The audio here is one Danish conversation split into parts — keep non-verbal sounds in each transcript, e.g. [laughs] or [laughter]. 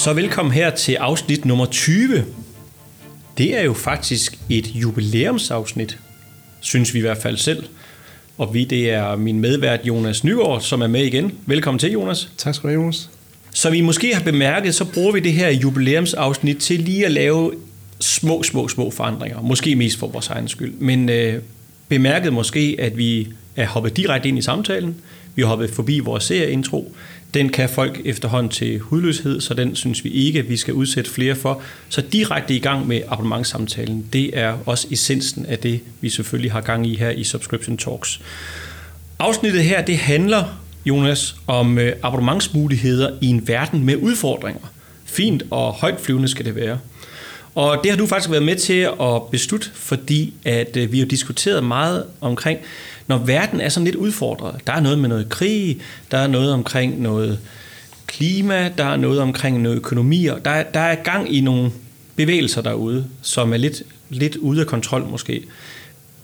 Så velkommen her til afsnit nummer 20. Det er jo faktisk et jubilæumsafsnit, synes vi i hvert fald selv. Og vi, det er min medvært Jonas Nygaard, som er med igen. Velkommen til, Jonas. Tak skal du have, Jonas. Som I måske har bemærket, så bruger vi det her jubilæumsafsnit til lige at lave små, små, små forandringer. Måske mest for vores egen skyld. Men øh, bemærket måske, at vi er hoppet direkte ind i samtalen. Vi hoppede forbi vores serieintro. Den kan folk efterhånden til hudløshed, så den synes vi ikke, at vi skal udsætte flere for. Så direkte i gang med abonnementssamtalen, det er også essensen af det, vi selvfølgelig har gang i her i Subscription Talks. Afsnittet her, det handler, Jonas, om øh, abonnementsmuligheder i en verden med udfordringer. Fint og højtflyvende skal det være. Og det har du faktisk været med til at beslutte, fordi at øh, vi har diskuteret meget omkring, når verden er sådan lidt udfordret. Der er noget med noget krig, der er noget omkring noget klima, der er noget omkring noget økonomi, og der, der er gang i nogle bevægelser derude, som er lidt, lidt ude af kontrol måske.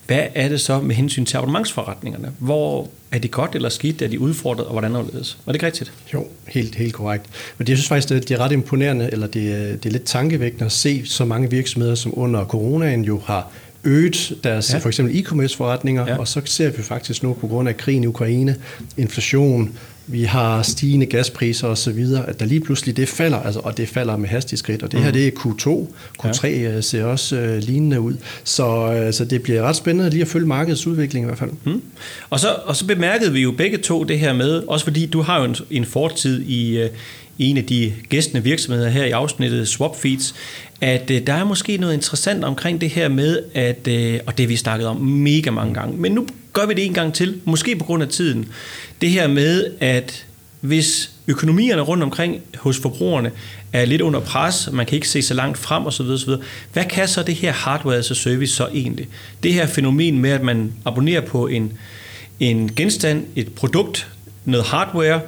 Hvad er det så med hensyn til abonnementsforretningerne? Hvor er det godt eller skidt? Er de udfordret, og hvordan overledes? Var det rigtigt? Jo, helt, helt korrekt. Men det, jeg synes faktisk, det er ret imponerende, eller det, det er lidt tankevækkende at se så mange virksomheder, som under coronaen jo har øget deres ja. for eksempel e-commerce forretninger, ja. og så ser vi faktisk nu på grund af krigen i Ukraine, inflation, vi har stigende gaspriser osv., at der lige pludselig det falder, altså, og det falder med hastig skridt, og det her mm. det er Q2, Q3 ja. Øh, ser også uh, lignende ud, så, uh, så det bliver ret spændende lige at følge markedets udvikling i hvert fald. Mm. Og, så, og så bemærkede vi jo begge to det her med, også fordi du har jo en, en fortid i, i en af de gæstende virksomheder her i afsnittet Swapfeeds, at øh, der er måske noget interessant omkring det her med, at, øh, og det vi snakket om mega mange gange, men nu gør vi det en gang til, måske på grund af tiden, det her med, at hvis økonomierne rundt omkring hos forbrugerne er lidt under pres, man kan ikke se så langt frem osv., osv. hvad kan så det her hardware as a service så egentlig? Det her fænomen med, at man abonnerer på en, en genstand, et produkt, noget hardware,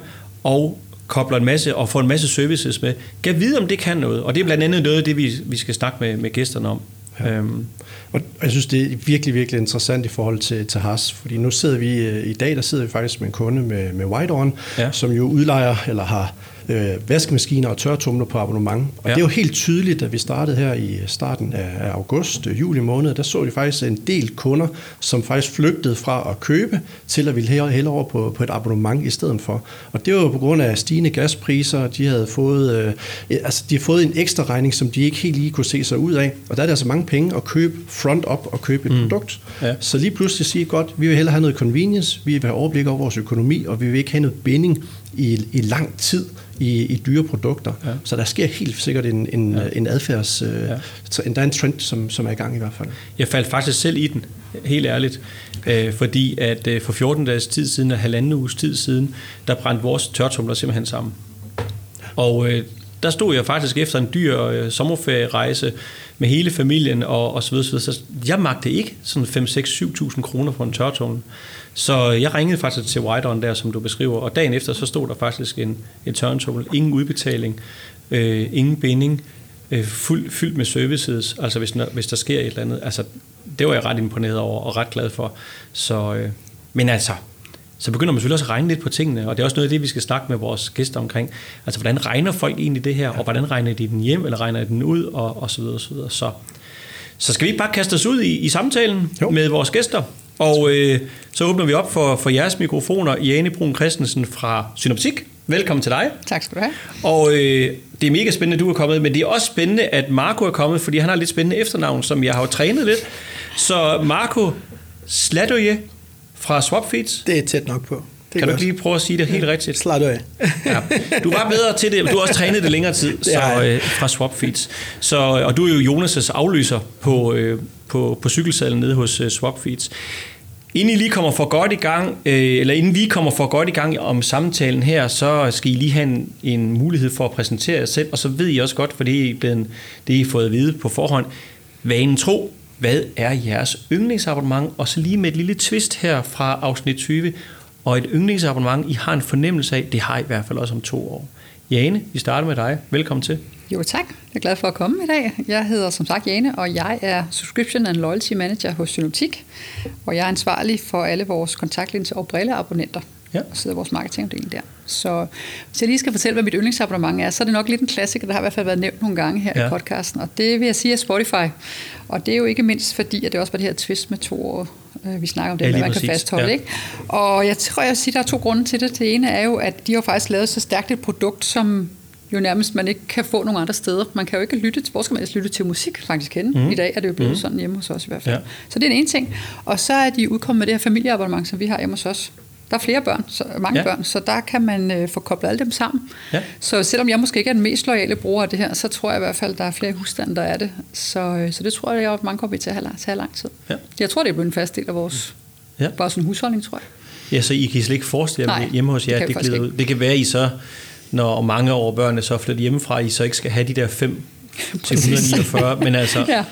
og kobler en masse og får en masse services med. Kan vide, om det kan noget, og det er blandt andet noget af det, vi, vi skal snakke med, med gæsterne om. Ja. Øhm. Og jeg synes, det er virkelig, virkelig interessant i forhold til, til HAS, fordi nu sidder vi, øh, i dag der sidder vi faktisk med en kunde med, med White ja. som jo udlejer, eller har øh, vaskemaskiner og tørretumler på abonnement. Og ja. det er jo helt tydeligt, at vi startede her i starten af august, øh, juli måned, der så vi faktisk en del kunder, som faktisk flygtede fra at købe, til at ville hellere over på, på et abonnement i stedet for. Og det var jo på grund af stigende gaspriser, de havde fået, øh, altså de har fået en ekstra regning, som de ikke helt lige kunne se sig ud af. Og der er det altså mange penge at købe front up og købe et mm. produkt. Ja. Så lige pludselig sige, godt, vi vil hellere have noget convenience, vi vil have overblik over vores økonomi, og vi vil ikke have noget binding i, i lang tid i, i dyre produkter. Ja. Så der sker helt sikkert en, en, ja. en adfærds... Øh, ja. Der er en trend, som, som er i gang i hvert fald. Jeg faldt faktisk selv i den, helt ærligt. Øh, fordi at øh, for 14 dages tid siden, og halvanden uges tid siden, der brændte vores tørtumler simpelthen sammen. Og øh, der stod jeg faktisk efter en dyr øh, sommerferierejse med hele familien og, og så videre, så videre. Så jeg magte ikke sådan 5, 6, 7.000 kroner for en tørtone. Så jeg ringede faktisk til White On der, som du beskriver, og dagen efter så stod der faktisk en, en turntable, ingen udbetaling, øh, ingen binding, øh, fuld, fyldt med services, altså hvis, hvis der sker et eller andet. Altså, det var jeg ret imponeret over og ret glad for. Så, øh, men altså, så begynder man selvfølgelig også at regne lidt på tingene, og det er også noget af det, vi skal snakke med vores gæster omkring. Altså, hvordan regner folk egentlig det her, og hvordan regner de den hjem, eller regner de den ud, og, og så videre, og så videre. Så, så skal vi ikke bare kaste os ud i, i samtalen jo. med vores gæster? Og øh, så åbner vi op for, for jeres mikrofoner. Jane Brun Christensen fra Synoptik. Velkommen til dig. Tak skal du have. Og øh, det er mega spændende, at du er kommet, men det er også spændende, at Marco er kommet, fordi han har lidt spændende efternavn, som jeg har jo trænet lidt. Så Marco Sladoje fra Swapfeeds. Det er tæt nok på. Det kan du ikke lige prøve at sige det helt rigtigt? Slap af. ja. Du var bedre til det, du har også trænet det længere tid så, øh, fra Swapfeeds. Så, og du er jo Jonas' aflyser på, øh, på, på cykelsadlen nede hos øh, Swapfeeds. Inden I lige kommer for godt i gang, øh, eller inden vi kommer for godt i gang om samtalen her, så skal I lige have en, en mulighed for at præsentere jer selv, og så ved I også godt, for det er, blevet, det er I fået at vide på forhånd, vanen tro, hvad er jeres yndlingsabonnement, og så lige med et lille twist her fra afsnit 20, og et yndlingsabonnement, I har en fornemmelse af, det har I i hvert fald også om to år. Jane, vi starter med dig. Velkommen til. Jo tak, jeg er glad for at komme i dag. Jeg hedder som sagt Jane, og jeg er Subscription and Loyalty Manager hos Synoptik, og jeg er ansvarlig for alle vores kontaktlinser og brilleabonnenter ja. og sidder vores marketingafdeling der. Så hvis jeg lige skal fortælle, hvad mit yndlingsabonnement er, så er det nok lidt en klassiker, der har i hvert fald været nævnt nogle gange her ja. i podcasten, og det vil jeg sige er Spotify. Og det er jo ikke mindst fordi, at det også var det her twist med to år, øh, vi snakker om det, ja, man præcis. kan fastholde. Ja. Ikke? Og jeg tror, jeg vil sige, at der er to grunde til det. Det ene er jo, at de har faktisk lavet så stærkt et produkt, som jo nærmest man ikke kan få nogen andre steder. Man kan jo ikke lytte til, hvor skal man lytte til musik faktisk henne? Mm. I dag er det jo blevet mm. sådan hjemme hos os i hvert fald. Ja. Så det er en ene ting. Og så er de udkommet med det her familieabonnement, som vi har hjemme hos os. Der er flere børn, så, mange ja. børn, så der kan man øh, få koblet alle dem sammen. Ja. Så selvom jeg måske ikke er den mest loyale bruger af det her, så tror jeg i hvert fald, at der er flere husstande, der er det. Så, øh, så det tror jeg, at mange kommer til at have, til at have lang tid. Ja. Jeg tror, det er blevet en fast del af vores ja. bare sådan husholdning, tror jeg. Ja, så I kan slet ikke forestille jer hjemme hos jer, det, det, det, det kan være, I så når mange år børnene så flytter hjemmefra, I så ikke skal have de der 5 til 149, men altså, [laughs] ja.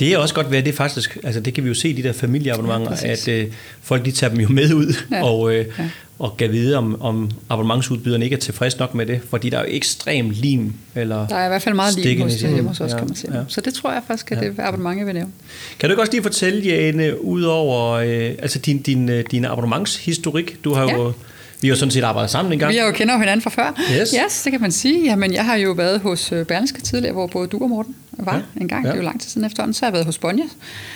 Det er også godt være, det er faktisk, altså det kan vi jo se i de der familieabonnementer, ja, at øh, folk de tager dem jo med ud, ja. og, øh, ja. og kan vide, om, om abonnementsudbyderne ikke er tilfreds nok med det, fordi der er jo ekstrem lim, eller Der er i hvert fald meget lim hos, hjemme hos os, ja, kan man sige. Ja. Så det tror jeg faktisk, at det er abonnement, jeg vil nævne. Kan du ikke også lige fortælle, Jane, ud over øh, altså din, din, øh, din abonnementshistorik, du har ja. jo vi har jo sådan set arbejdet sammen en gang. Vi har jo kender hinanden fra før. Yes. yes, det kan man sige. Jamen, jeg har jo været hos øh, Berlingske tidligere, hvor både du og Morten var ja. en gang. Ja. Det er jo lang tid siden efterhånden. Så har jeg været hos Bonja.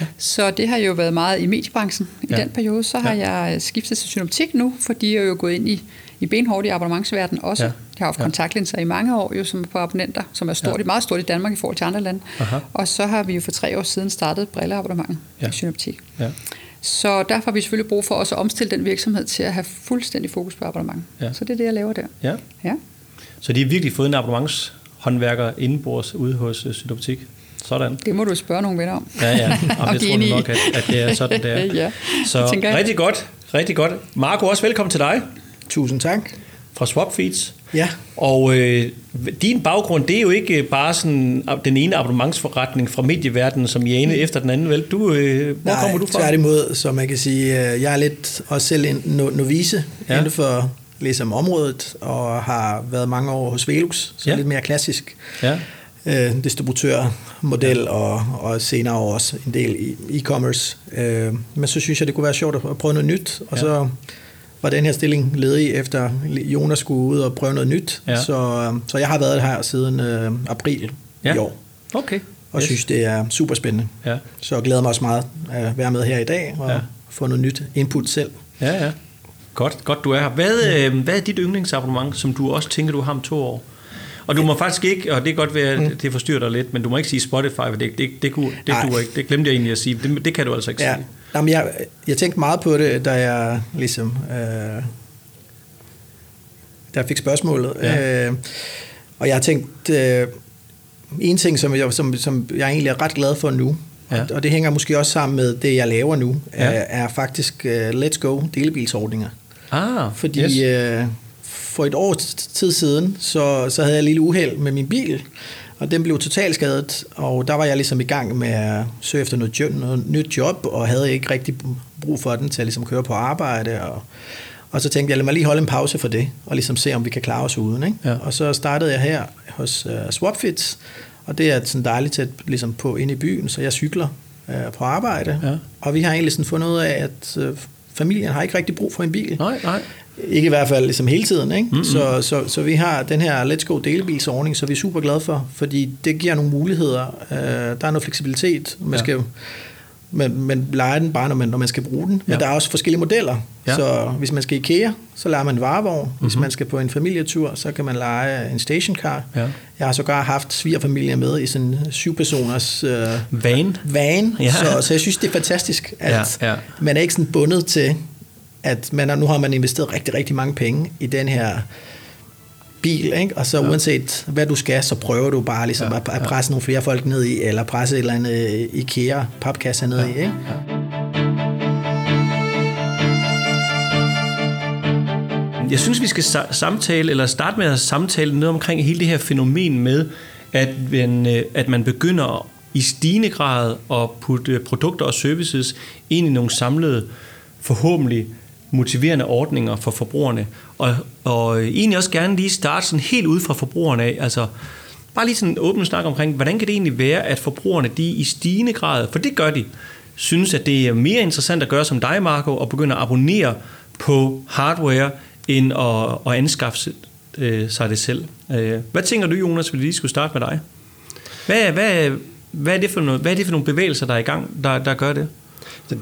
Ja. Så det har jo været meget i mediebranchen i ja. den periode. Så har ja. jeg skiftet til synoptik nu, fordi jeg er jo gået ind i, i benhårdt i abonnementsverdenen også. Ja. Jeg har haft ja. kontaktlinser i mange år, jo, som på abonnenter, som er stort, ja. meget stort i Danmark i forhold til andre lande. Aha. Og så har vi jo for tre år siden startet brilleabonnement ja. i synoptik. Ja. Så derfor har vi selvfølgelig brug for også at omstille den virksomhed til at have fuldstændig fokus på abonnement. Ja. Så det er det, jeg laver der. Ja. ja. Så de har virkelig fået en abonnementshåndværker indenbords ude hos uh, Sydoptik? Sådan. Det må du spørge nogle venner om. Ja, ja. Jamen, [laughs] det tror jeg nok, at, at det er sådan, det er. [laughs] ja, Så rigtig godt. Rigtig godt. Marco, også velkommen til dig. Tusind tak. Fra Swapfeeds. Ja. Og øh, din baggrund, det er jo ikke bare sådan den ene abonnementsforretning fra medieverdenen som Jane mm. efter den anden, vel? Du, øh, hvor Nej, kommer du fra? tværtimod, så man kan sige, øh, jeg er lidt også selv en novice ja. inden for ligesom området, og har været mange år hos Velux, så ja. lidt mere klassisk. Ja øh, distributørmodel og, og senere også en del i e-commerce. Øh, men så synes jeg, det kunne være sjovt at prøve noget nyt, og ja. så var den her stilling ledig efter Jonas skulle ud og prøve noget nyt. Ja. Så, så jeg har været her siden øh, april ja. i år. Okay. Og yes. synes, det er super spændende. Ja. Så jeg glæder mig også meget at være med her i dag og ja. få noget nyt input selv. Ja, ja. Godt, godt du er her. Hvad, øh, hvad er dit yndlingsabonnement, som du også tænker, du har om to år? Og du må faktisk ikke, og det kan godt være, at det forstyrrer dig lidt, men du må ikke sige Spotify, for det, det, det, kunne, det, du ikke. det glemte jeg egentlig at sige. Det, det kan du altså ikke ja. sige. Jamen, jeg, jeg tænkte meget på det, da jeg ligesom... Øh, da jeg fik spørgsmålet. Ja. Øh, og jeg har tænkt... Øh, en ting, som jeg, som, som jeg egentlig er ret glad for nu, ja. og, og det hænger måske også sammen med det, jeg laver nu, ja. er, er faktisk uh, Let's Go delebilsordninger. Ah, Fordi yes. uh, for et år tid siden, så, så havde jeg et lille uheld med min bil, og den blev totalt skadet, og der var jeg ligesom i gang med at søge efter noget, job, noget nyt job, og havde ikke rigtig brug for den til at ligesom køre på arbejde. Og, og så tænkte jeg, lad mig lige holde en pause for det, og ligesom se, om vi kan klare os uden. Ikke? Ja. Og så startede jeg her hos uh, Swapfits, og det er sådan dejligt tæt ligesom på ind i byen, så jeg cykler uh, på arbejde. Ja. Og vi har egentlig sådan fundet ud af, at uh, familien har ikke rigtig brug for en bil. Nej, nej. Ikke i hvert fald ligesom hele tiden. Ikke? Mm-hmm. Så, så, så vi har den her Let's Go delebilsordning, så vi er super glade for, fordi det giver nogle muligheder. Uh, der er noget fleksibilitet. Man ja. skal men, men leger den bare, når man, når man skal bruge den. Men ja. der er også forskellige modeller. Ja. Så hvis man skal i IKEA, så leger man en varevogn. Mm-hmm. Hvis man skal på en familietur, så kan man lege en stationcar. Ja. Jeg har sågar haft svigerfamilier med i sådan en syv-personers øh, van. van. Ja. Så, så jeg synes, det er fantastisk, at ja. Ja. man er ikke sådan bundet til at man, nu har man investeret rigtig, rigtig mange penge i den her bil, ikke? og så ja. uanset hvad du skal, så prøver du bare ligesom ja, at, presse ja. nogle flere folk ned i, eller presse et eller andet øh, IKEA papkasse ned ja, i. Ikke? Ja. Jeg synes, vi skal samtale, eller starte med at samtale noget omkring hele det her fænomen med, at man, øh, at man begynder i stigende grad at putte produkter og services ind i nogle samlede, forhåbentlig motiverende ordninger for forbrugerne. Og, og egentlig også gerne lige starte sådan helt ud fra forbrugerne af, altså bare lige sådan en åben snak omkring, hvordan kan det egentlig være, at forbrugerne de i stigende grad, for det gør de, synes, at det er mere interessant at gøre som dig, Marco, og begynde at abonnere på hardware, end at, at anskaffe øh, sig det selv. Øh, hvad tænker du, Jonas, hvis vi lige skulle starte med dig? Hvad, hvad, hvad, er det for noget, hvad er det for nogle bevægelser, der er i gang, der, der gør det?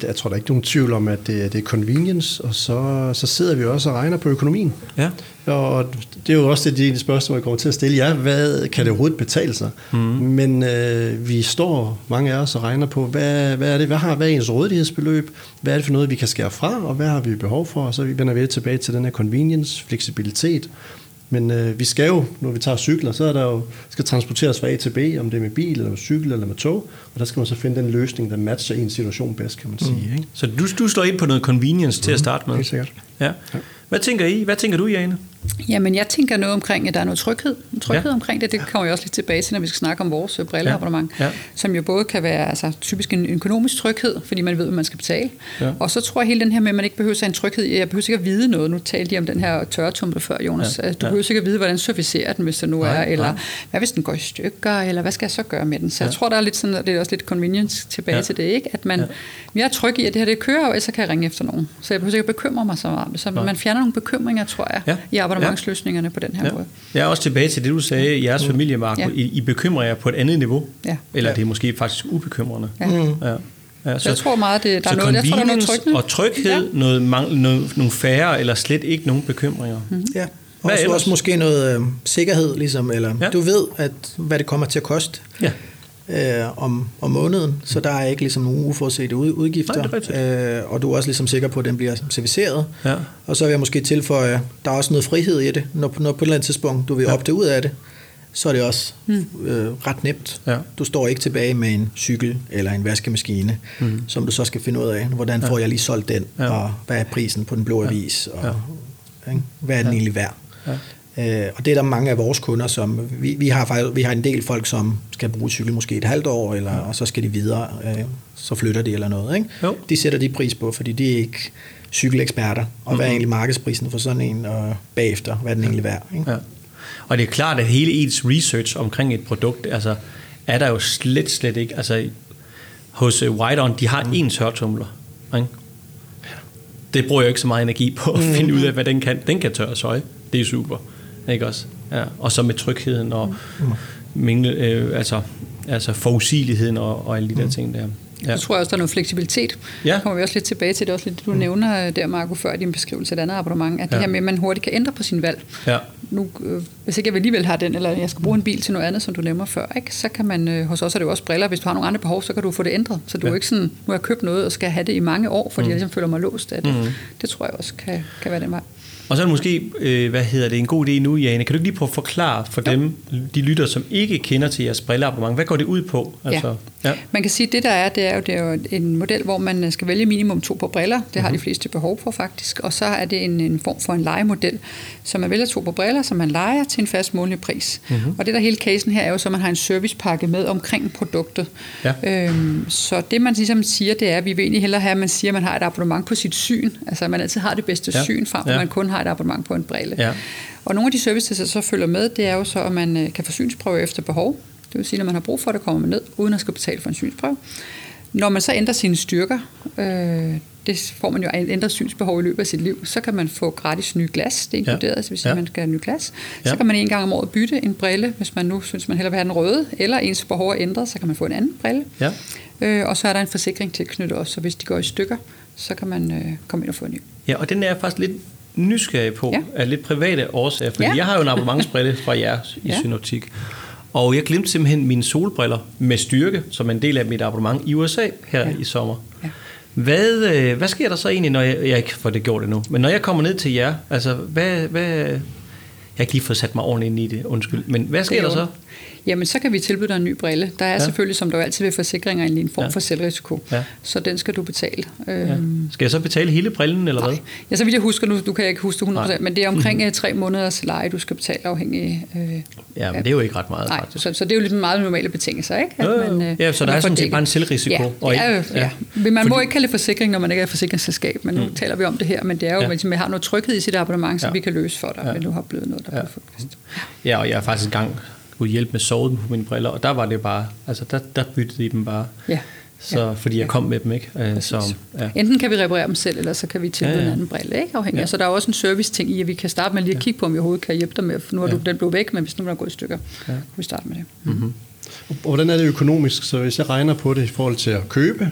Jeg tror, der er ikke nogen tvivl om, at det, det er convenience, og så, så sidder vi også og regner på økonomien. Ja. Og det er jo også det, de spørgsmål, jeg kommer til at stille. Ja, hvad kan det overhovedet betale sig? Mm. Men øh, vi står, mange af os, og regner på, hvad, hvad er det, hvad har hvad er ens rådighedsbeløb? Hvad er det for noget, vi kan skære fra, og hvad har vi behov for? Og så vender vi tilbage til den her convenience, fleksibilitet, men øh, vi skal jo, når vi tager cykler, så er der jo, skal transporteres fra A til B, om det er med bil, eller med cykel, eller med tog. Og der skal man så finde den løsning, der matcher en situation bedst, kan man sige. Mm. Ikke? Så du, du slår ind på noget convenience mm. til at mm-hmm. starte med? Helt sikkert. Ja. ja. Hvad tænker I? Hvad tænker du, Jane? Jamen, jeg tænker noget omkring, at der er noget tryghed. Tryghed ja. omkring det, det kommer jeg også lidt tilbage til, når vi skal snakke om vores øh, brilleabonnement, ja. Ja. som jo både kan være altså, typisk en økonomisk tryghed, fordi man ved, hvad man skal betale. Ja. Og så tror jeg hele den her med, at man ikke behøver sig en tryghed. Jeg behøver ikke at vide noget. Nu talte de om den her tørretumble før, Jonas. Ja. Du ja. behøver ikke at vide, hvordan servicerer den, hvis det nu nej, er, eller nej. hvad hvis den går i stykker, eller hvad skal jeg så gøre med den? Så ja. jeg tror, der er lidt sådan, det er også lidt convenience tilbage ja. til det, ikke? At man, ja. jeg er tryg i, at det her det kører, og så kan jeg ringe efter nogen. Så jeg behøver ikke at bekymre mig så meget. Så nej. man fjerner nogle bekymringer, tror jeg, ja. i abonnementsløsningerne på den her ja. måde. Jeg er også tilbage til det, du sagde i jeres mm. familie, Marco. Ja. I, I bekymrer jer på et andet niveau. Ja. Eller ja. det er måske faktisk ubekymrende. Ja. Mm. Ja. Ja, så, jeg tror meget, det, der er noget, jeg tror, der er noget tryggende. og tryghed, ja. noget, mangel, noget, nogle færre eller slet ikke nogen bekymringer. Mm. Ja. Hvad også, også måske noget øh, sikkerhed, ligesom, eller ja. du ved, at, hvad det kommer til at koste. Ja øh, om, om måneden, så der er ikke ligesom nogen uforudsete udgifter, Nej, øh, og du er også ligesom sikker på, at den bliver serviceret. Ja. Og så vil jeg måske tilføje, der er også noget frihed i det, når, når på et eller andet tidspunkt du vil ja. opdage ud af det, så er det også mm. øh, ret nemt. Ja. Du står ikke tilbage med en cykel eller en vaskemaskine, mm. som du så skal finde ud af, hvordan får jeg lige solgt den, ja. og hvad er prisen på den blå avis, og ja. ikke, hvad er den ja. egentlig værd. Ja. Øh, og det er der mange af vores kunder, som vi, vi, har faktisk, vi har en del folk, som skal bruge cykel måske et halvt år, eller, og så skal de videre, øh, så flytter de eller noget. Ikke? Jo. De sætter de pris på, fordi de er ikke cykeleksperter, og mm-hmm. hvad er egentlig markedsprisen for sådan en, og bagefter, hvad er den egentlig værd. Ikke? Ja. Og det er klart, at hele ens research omkring et produkt, altså er der jo slet, slet ikke, altså hos uh, White-On, de har mm. én tørretumler, ikke? Det bruger jeg ikke så meget energi på at mm. finde ud af, hvad den kan. Den kan tørre søje. Det er super. Ikke også? Ja. Og så med trygheden og mm. mingle, øh, altså, altså forudsigeligheden og, og alle de der mm. ting der. Ja. Så tror jeg også, der er noget fleksibilitet. Ja. kommer vi også lidt tilbage til. Det er også lidt du mm. nævner der, Marco, før i din beskrivelse af et andet abonnement, at ja. det her med, at man hurtigt kan ændre på sin valg. Ja. Nu, øh, hvis ikke jeg alligevel har den, eller jeg skal bruge en bil til noget andet, som du nævner før, ikke, så kan man, øh, hos os er det jo også briller, hvis du har nogle andre behov, så kan du få det ændret. Så du ja. er ikke sådan, nu har jeg købt noget og skal have det i mange år, fordi mm. jeg ligesom føler mig låst af det. Mm. Det tror jeg også kan, kan være den vej. Og så er det måske, øh, hvad hedder det, en god idé nu, Jane. Kan du ikke lige prøve at forklare for ja. dem, de lytter, som ikke kender til jeres brilleabonnement, hvad går det ud på? Altså, ja. ja. Man kan sige, at det der er, det er jo, det er jo en model, hvor man skal vælge minimum to på briller. Det har de fleste behov for faktisk. Og så er det en, en form for en legemodel. Så man vælger to på briller, som man leger til en fast månedlig pris. Mm-hmm. Og det der hele casen her er jo så, at man har en servicepakke med omkring produktet. Ja. Øhm, så det man ligesom siger, det er, at vi vil egentlig hellere have, at man siger, at man har et abonnement på sit syn. Altså at man altid har det bedste ja. syn, frem for ja. man kun har et abonnement på en brille. Ja. Og nogle af de services, der så følger med, det er jo så, at man øh, kan få synsprøve efter behov. Det vil sige, når man har brug for det, kommer man ned, uden at skal betale for en synsprøve. Når man så ændrer sine styrker, øh, det får man jo ændret synsbehov i løbet af sit liv, så kan man få gratis nye glas, det er inkluderet, ja. så hvis ja. man skal have nye glas. Ja. Så kan man en gang om året bytte en brille, hvis man nu synes, man hellere vil have den røde, eller ens behov er ændret, så kan man få en anden brille. Ja. Øh, og så er der en forsikring tilknyttet også, så hvis de går i stykker, så kan man øh, komme ind og få en ny. Ja, og den er faktisk lidt nysgerrig på, ja. af lidt private årsager, fordi ja. jeg har jo en abonnementsbrille fra jer i [laughs] ja. Synoptik. Og jeg glemte simpelthen mine solbriller med styrke, som en del af mit abonnement i USA her ja. i sommer. Ja. Hvad, øh, hvad sker der så egentlig, når jeg, jeg ikke får det gjort endnu, men når jeg kommer ned til jer, altså hvad, hvad, jeg har ikke lige fået sat mig ordentligt ind i det, undskyld, men hvad sker der så? Jamen så kan vi tilbyde dig en ny brille. Der er ja. selvfølgelig, som der jo altid ved forsikringer, en form ja. for selvrisiko. Ja. Så den skal du betale. Ja. Øhm. Skal jeg så betale hele brillen, eller Nej. hvad? Ja, så vidt jeg husker, nu du kan jeg ikke huske 100%, Nej. men det er omkring mm-hmm. tre måneders leje, du skal betale afhængig øh, Ja, men det er jo ikke ret meget, Nej, faktisk. Så, så det er jo lidt meget normale betingelser, ikke? At. Man, øh, ja, så der er sådan set bare en selvrisiko. Ja, og ikke, ja, ja. ja. Man må ikke kalde det forsikring, når man ikke er et forsikringsselskab, men nu mm. taler vi om det her, men det er jo, ja. at man har noget tryghed i sit abonnement, så ja. vi kan løse for dig, ja. men du har blevet noget, der ja. bliver Ja, og jeg er faktisk i gang skulle hjælpe med sovet på mine briller, og der var det bare, altså der, der byttede de dem bare. Ja. så, ja. fordi jeg kom med dem. ikke. Øh, så, ja. Enten kan vi reparere dem selv, eller så kan vi tilbyde ja, ja. en anden brille. Ikke? Afhængig. Ja. Så der er også en service-ting i, at vi kan starte med lige at kigge på, om vi overhovedet kan hjælpe dig med, for nu er ja. du, den blevet væk, men hvis nu er der gået i stykker, ja. kan vi starte med det. Mm-hmm. Hvordan er det økonomisk? Så hvis jeg regner på det i forhold til at købe,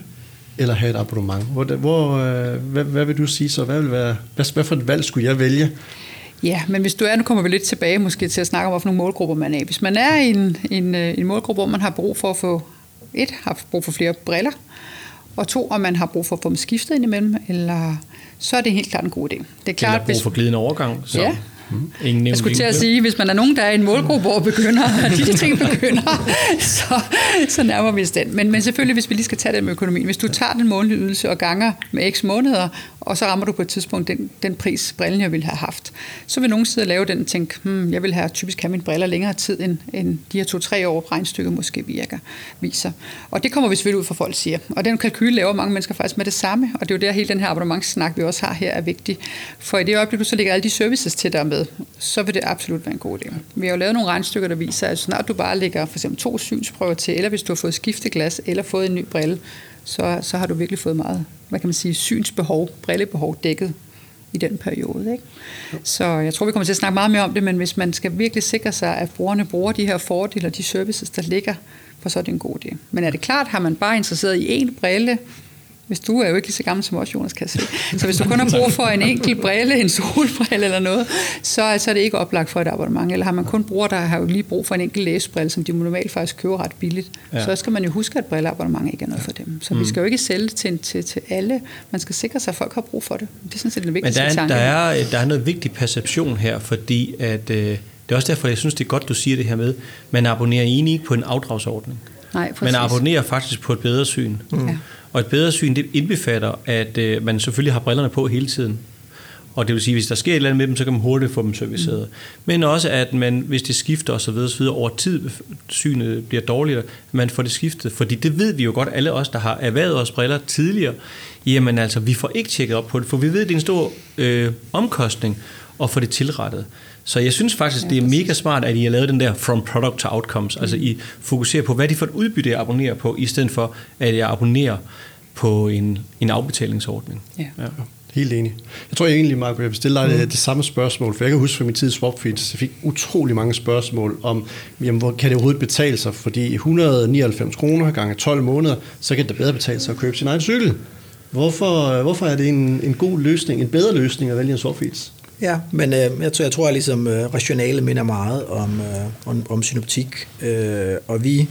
eller have et abonnement, hvor, hvor, øh, hvad, hvad vil du sige så? Hvad, vil være, hvad, hvad for et valg skulle jeg vælge? Ja, men hvis du er, nu kommer vi lidt tilbage måske til at snakke om, hvilke nogle målgrupper man er Hvis man er i en, en, øh, en målgruppe, hvor man har brug for at få, et, har brug for flere briller, og to, om man har brug for at få dem skiftet indimellem, eller så er det helt klart en god idé. Det er klart, eller brug for glidende overgang. Så. Ja, Mm. Ingen jeg skulle til at sige, hvis man er nogen, der er i en målgruppe, hvor begynder, [laughs] de ting begynder, [laughs] så, så nærmer vi os den. Men, men selvfølgelig, hvis vi lige skal tage det med økonomien. Hvis du tager den månedlige ydelse og ganger med x måneder, og så rammer du på et tidspunkt den, den pris, brillen jeg ville have haft, så vil nogen sidde og lave den og tænke, hmm, jeg vil have typisk have mine briller længere tid, end, end de her to-tre år regnstykket måske virker, viser. Og det kommer vi selvfølgelig ud fra, folk siger. Og den kalkyl laver mange mennesker faktisk med det samme, og det er jo der hele den her abonnementssnak, vi også har her, er vigtig. For i det øjeblik, du så lægger alle de services til dig med, så vil det absolut være en god idé. Vi har jo lavet nogle regnstykker, der viser, at snart du bare lægger for eksempel to synsprøver til, eller hvis du har fået skifteglas, eller fået en ny brille, så, så har du virkelig fået meget, hvad kan man sige, synsbehov, brillebehov dækket i den periode. Ikke? Så jeg tror, vi kommer til at snakke meget mere om det, men hvis man skal virkelig sikre sig, at brugerne bruger de her fordele og de services, der ligger, for så er det en god idé. Men er det klart, har man bare interesseret i en brille, hvis du er jo ikke lige så gammel som os, Jonas, kan jeg se. Så hvis du kun har brug for en enkelt brille, en solbrille eller noget, så, så er det ikke oplagt for et abonnement. Eller har man kun bruger, der har jo lige brug for en enkelt læsebrille, som de normalt faktisk køber ret billigt, ja. så skal man jo huske, at brilleabonnement ikke er noget for dem. Så mm. vi skal jo ikke sælge til, til, til alle. Man skal sikre sig, at folk har brug for det. Det er sådan set det vigtigste Men der er, der er, der er noget vigtig perception her, fordi at, øh, det er også derfor, jeg synes, det er godt, du siger det her med, man abonnerer egentlig ikke på en afdragsordning. Nej, Man abonnerer faktisk på et bedre syn. Mm. Ja. Og et bedre syn, det indbefatter, at øh, man selvfølgelig har brillerne på hele tiden. Og det vil sige, at hvis der sker et eller andet med dem, så kan man hurtigt få dem serviceret. Mm. Men også, at man, hvis det skifter osv., osv. over tid, synet bliver dårligere, man får det skiftet. Fordi det ved vi jo godt, alle os, der har erhvervet os briller tidligere, jamen altså, vi får ikke tjekket op på det, for vi ved, at det er en stor øh, omkostning at få det tilrettet. Så jeg synes faktisk, ja, det er mega smart, at I har lavet den der from product to outcomes. Altså mm. I fokuserer på, hvad de får et udbytte, jeg abonnerer på, i stedet for, at jeg abonnerer på en, en afbetalingsordning. Ja. ja. Helt enig. Jeg tror egentlig, Mark, jeg vil stille dig mm. det, det samme spørgsmål, for jeg kan huske fra min tid i Swapfeed, jeg fik utrolig mange spørgsmål om, jamen, hvor kan det overhovedet betale sig? Fordi 199 kroner gange 12 måneder, så kan det bedre betale sig at købe sin egen cykel. Hvorfor, hvorfor er det en, en god løsning, en bedre løsning at vælge en Swapfeeds? Ja, men øh, jeg tror, jeg tror at ligesom øh, rationale minder meget om, øh, om, om synoptik, øh, og vi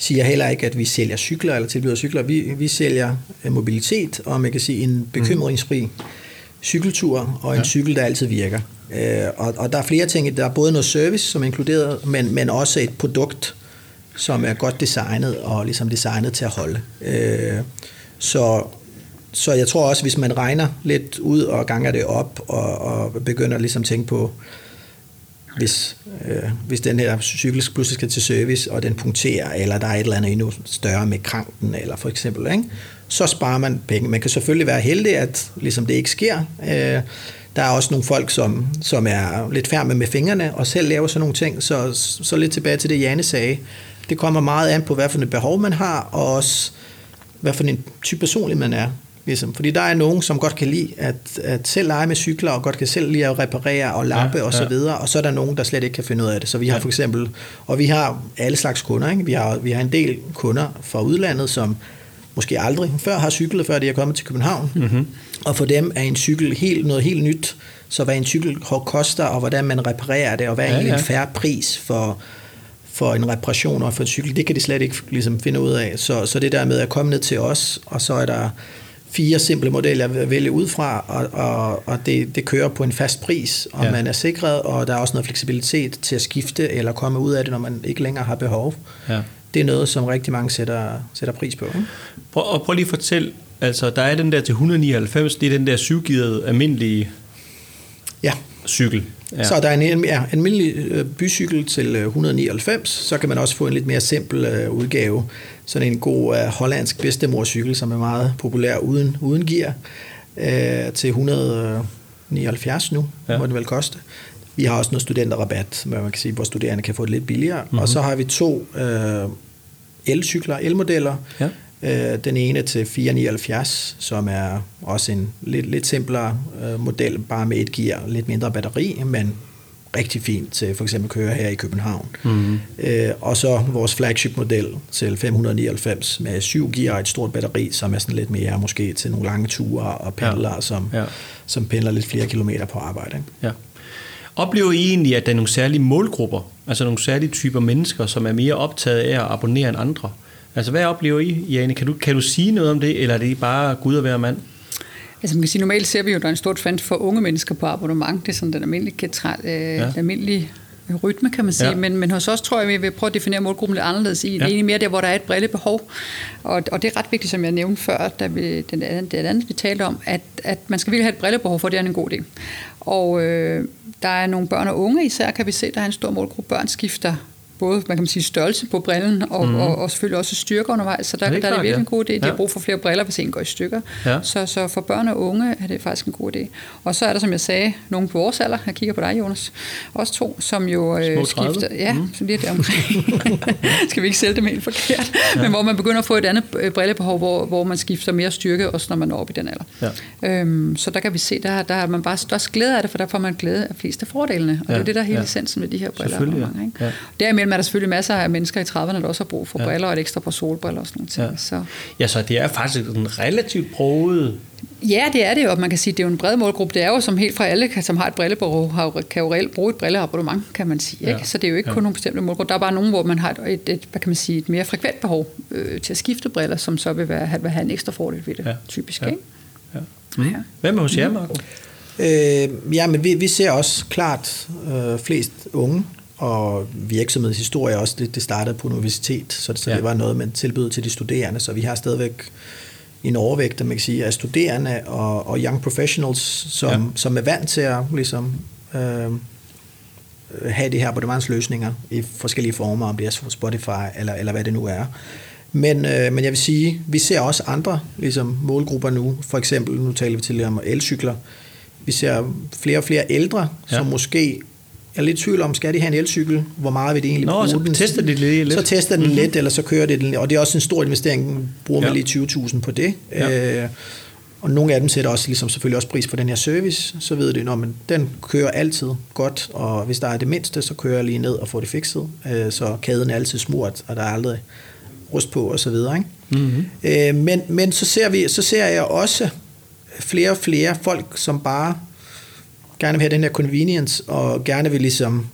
siger heller ikke, at vi sælger cykler eller tilbyder cykler. Vi, vi sælger øh, mobilitet, og man kan sige en bekymringsfri cykeltur og en ja. cykel, der altid virker. Øh, og, og der er flere ting. Der er både noget service, som er inkluderet, men, men også et produkt, som er godt designet og ligesom designet til at holde. Øh, så så jeg tror også, hvis man regner lidt ud og ganger det op, og, og begynder ligesom at tænke på, hvis, øh, hvis den her cykel pludselig skal til service, og den punkterer, eller der er et eller andet endnu større med kranken, eller for eksempel, ikke? så sparer man penge. Man kan selvfølgelig være heldig, at ligesom det ikke sker. Øh, der er også nogle folk, som, som er lidt færme med fingrene, og selv laver sådan nogle ting. Så, så lidt tilbage til det, Janne sagde. Det kommer meget an på, hvad for et behov man har, og også hvad for en type personlig man er. Ligesom. Fordi der er nogen, som godt kan lide at, at selv lege med cykler, og godt kan selv lide at reparere og lappe ja, og så videre, og så er der nogen, der slet ikke kan finde ud af det. Så vi har ja. for eksempel, og vi har alle slags kunder, ikke? Vi, har, vi har en del kunder fra udlandet, som måske aldrig før har cyklet, før de er kommet til København. Mm-hmm. Og for dem er en cykel helt, noget helt nyt. Så hvad en cykel koster, og hvordan man reparerer det, og hvad er ja, ja. en færre pris for, for en reparation og for en cykel, det kan de slet ikke ligesom finde ud af. Så, så det der med at komme ned til os, og så er der fire simple modeller at vælge ud fra, og, og, og det, det kører på en fast pris, og ja. man er sikret, og der er også noget fleksibilitet til at skifte eller komme ud af det, når man ikke længere har behov. Ja. Det er noget, som rigtig mange sætter, sætter pris på. Ikke? Prøv, og prøv lige at fortælle, altså der er den der til 199, det er den der syvgirede almindelige ja. Cykel. Ja. Så der er en, ja, en almindelig øh, bycykel til 199, øh, så kan man også få en lidt mere simpel uh, udgave. Sådan en god uh, hollandsk bedstemorcykel, som er meget populær uden, uden gear, uh, til 179 nu, ja. må det vel koste. Vi har også noget studenterrabat, hvor man kan sige, hvor studerende kan få det lidt billigere. Mm-hmm. Og så har vi to uh, elcykler, elmodeller, ja. Øh, den ene til 479, som er også en lidt, lidt simplere øh, model, bare med et gear, lidt mindre batteri, men rigtig fint til for eksempel køre her i København. Mm-hmm. Øh, og så vores flagship-model til 599 med syv gear og et stort batteri, som er sådan lidt mere måske til nogle lange ture og pendlere, ja. Som, ja. som pendler lidt flere kilometer på arbejde. Ikke? Ja. Oplever I egentlig, at der er nogle særlige målgrupper, altså nogle særlige typer mennesker, som er mere optaget af at abonnere end andre? Altså hvad oplever I, Jane? Kan du, kan du sige noget om det, eller er det bare Gud at være mand? Altså man kan sige, normalt ser vi jo, at der er en stort fan for unge mennesker på abonnement. Det er sådan den almindelige, katral, øh, ja. almindelige rytme, kan man sige. Ja. Men, men hos os tror jeg, vi vil prøve at definere målgruppen lidt anderledes. I. Ja. Det er egentlig mere der, hvor der er et brillebehov. Og, og det er ret vigtigt, som jeg nævnte før, da vi, den, det andet, vi talte om, at, at man skal virkelig have et brillebehov, for det er en god idé. Og øh, der er nogle børn og unge især, kan vi se, der er en stor målgruppe. Børn skifter både man kan sige, størrelse på brillen, og, mm. og, og selvfølgelig også styrke undervejs. Så der, ja, det er, der er det virkelig ja. en god idé. De har brug for flere briller, hvis en går i stykker. Ja. Så, så for børn og unge er det faktisk en god idé. Og så er der, som jeg sagde, nogen på vores alder, jeg kigger på dig, Jonas, også to, som jo øh, skifter. Ja, mm. så lige der omkring. [laughs] Skal vi ikke sælge dem helt forkert? Ja. Men hvor man begynder at få et andet øh, brillebehov, hvor, hvor man skifter mere styrke, også når man når op i den alder. Ja. Øhm, så der kan vi se, der, der har man bare størst glæde af det, for der får man glæde af flest af fordelene. Og ja. det er det, der er hele ja. essensen med de her briller. Ja. Ikke? Ja. Derimellem er der selvfølgelig masser af mennesker i 30'erne, der også har brug for ja. briller og et ekstra par solbriller og sådan noget. Ja. Så. ja, så det er faktisk en relativt broget Ja, det er det jo, og man kan sige, det er jo en bred målgruppe. Det er jo som helt fra alle, som har et brillebehov, kan jo reelt bruge et brilleabonnement, kan man sige. Ikke? Ja. Så det er jo ikke ja. kun nogle bestemte målgrupper. Der er bare nogen, hvor man har et, et, hvad kan man sige, et mere frekvent behov øh, til at skifte briller, som så vil, være, vil have en ekstra fordel ved det, ja. typisk. Ja. Ikke? Ja. Mm. Ja. Hvem er hos jer, Marco? Øh, ja, men vi, vi ser også klart øh, flest unge, og virksomhedshistorie også, det, det startede på universitet, så, det, så ja. det var noget, man tilbød til de studerende, så vi har stadigvæk en overvægt, man kan sige, af studerende og, og young professionals, som, ja. som er vant til at ligesom, øh, have de her abonnementsløsninger i forskellige former, om det er Spotify eller, eller hvad det nu er. Men, øh, men jeg vil sige, vi ser også andre ligesom, målgrupper nu. For eksempel, nu taler vi til om elcykler. Vi ser flere og flere ældre, ja. som måske er lidt i tvivl om, skal de have en elcykel? Hvor meget vil de egentlig Nå, bruge så den? tester de lidt. Så tester den mm-hmm. lidt, eller så kører det den. Og det er også en stor investering. Bruger man ja. lige 20.000 på det. Ja. Øh, og nogle af dem sætter også ligesom selvfølgelig også pris på den her service. Så ved de, at den kører altid godt, og hvis der er det mindste, så kører jeg lige ned og får det fikset. Øh, så kæden er altid smurt, og der er aldrig rust på og så videre. Ikke? Mm-hmm. Øh, men, men så ser, vi, så ser jeg også flere og flere folk, som bare gerne vil have den her convenience, og gerne vil ligesom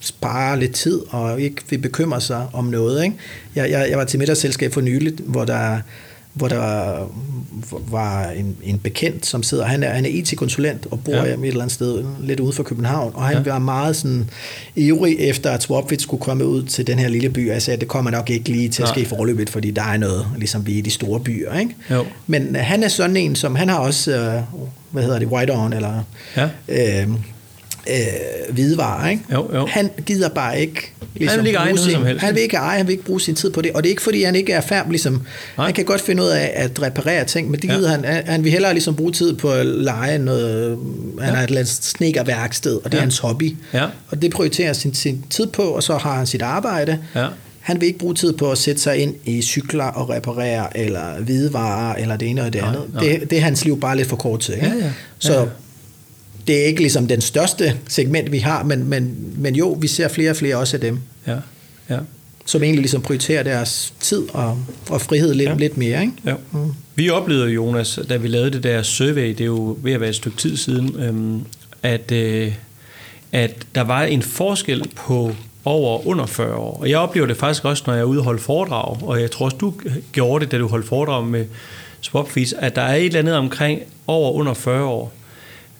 spare lidt tid, og ikke vil bekymre sig om noget. Ikke? Jeg, jeg, jeg var til middagsselskab for nyligt, hvor der, hvor der var en, en bekendt, som sidder, han er, han er IT-konsulent og bor ja. et eller andet sted lidt ude for København, og han ja. var meget sådan ivrig efter, at Swapfit skulle komme ud til den her lille by, og jeg sagde, at det kommer nok ikke lige til at ske forløbet, fordi der er noget, ligesom vi i de store byer. Ikke? Jo. Men han er sådan en, som han har også, øh, hvad hedder det, White On, eller ja. øh, øh, hvidevarer. Ikke? Jo, jo. Han gider bare ikke ligesom, han vil ikke eje sin, som helst. Han vil ikke eje, han vil ikke bruge sin tid på det. Og det er ikke fordi, han ikke er færdig. Ligesom, han kan godt finde ud af at reparere ting, men det gider ja. han. Han vil hellere ligesom bruge tid på at lege noget. Han ja. har et eller andet snekerværksted, og det ja. er hans hobby. Ja. Og det prioriterer sin, sin tid på, og så har han sit arbejde. Ja. Han vil ikke bruge tid på at sætte sig ind i cykler og reparere, eller hvidevarer, eller det ene og det andet. Nej, nej. Det, det er hans liv bare lidt for kort til. Ikke? Ja, ja. Så ja det er ikke ligesom den største segment, vi har, men, men, men jo, vi ser flere og flere også af dem. Ja, ja. Som egentlig ligesom prioriterer deres tid og, og frihed lidt, ja. lidt mere. Ikke? Ja. Mm. Vi oplevede, Jonas, da vi lavede det der survey, det er jo ved at være et stykke tid siden, øhm, at, øh, at der var en forskel på over og under 40 år. Og jeg oplever det faktisk også, når jeg er ude og holde foredrag, og jeg tror også, du gjorde det, da du holdt foredrag med Swapfees, at der er et eller andet omkring over og under 40 år,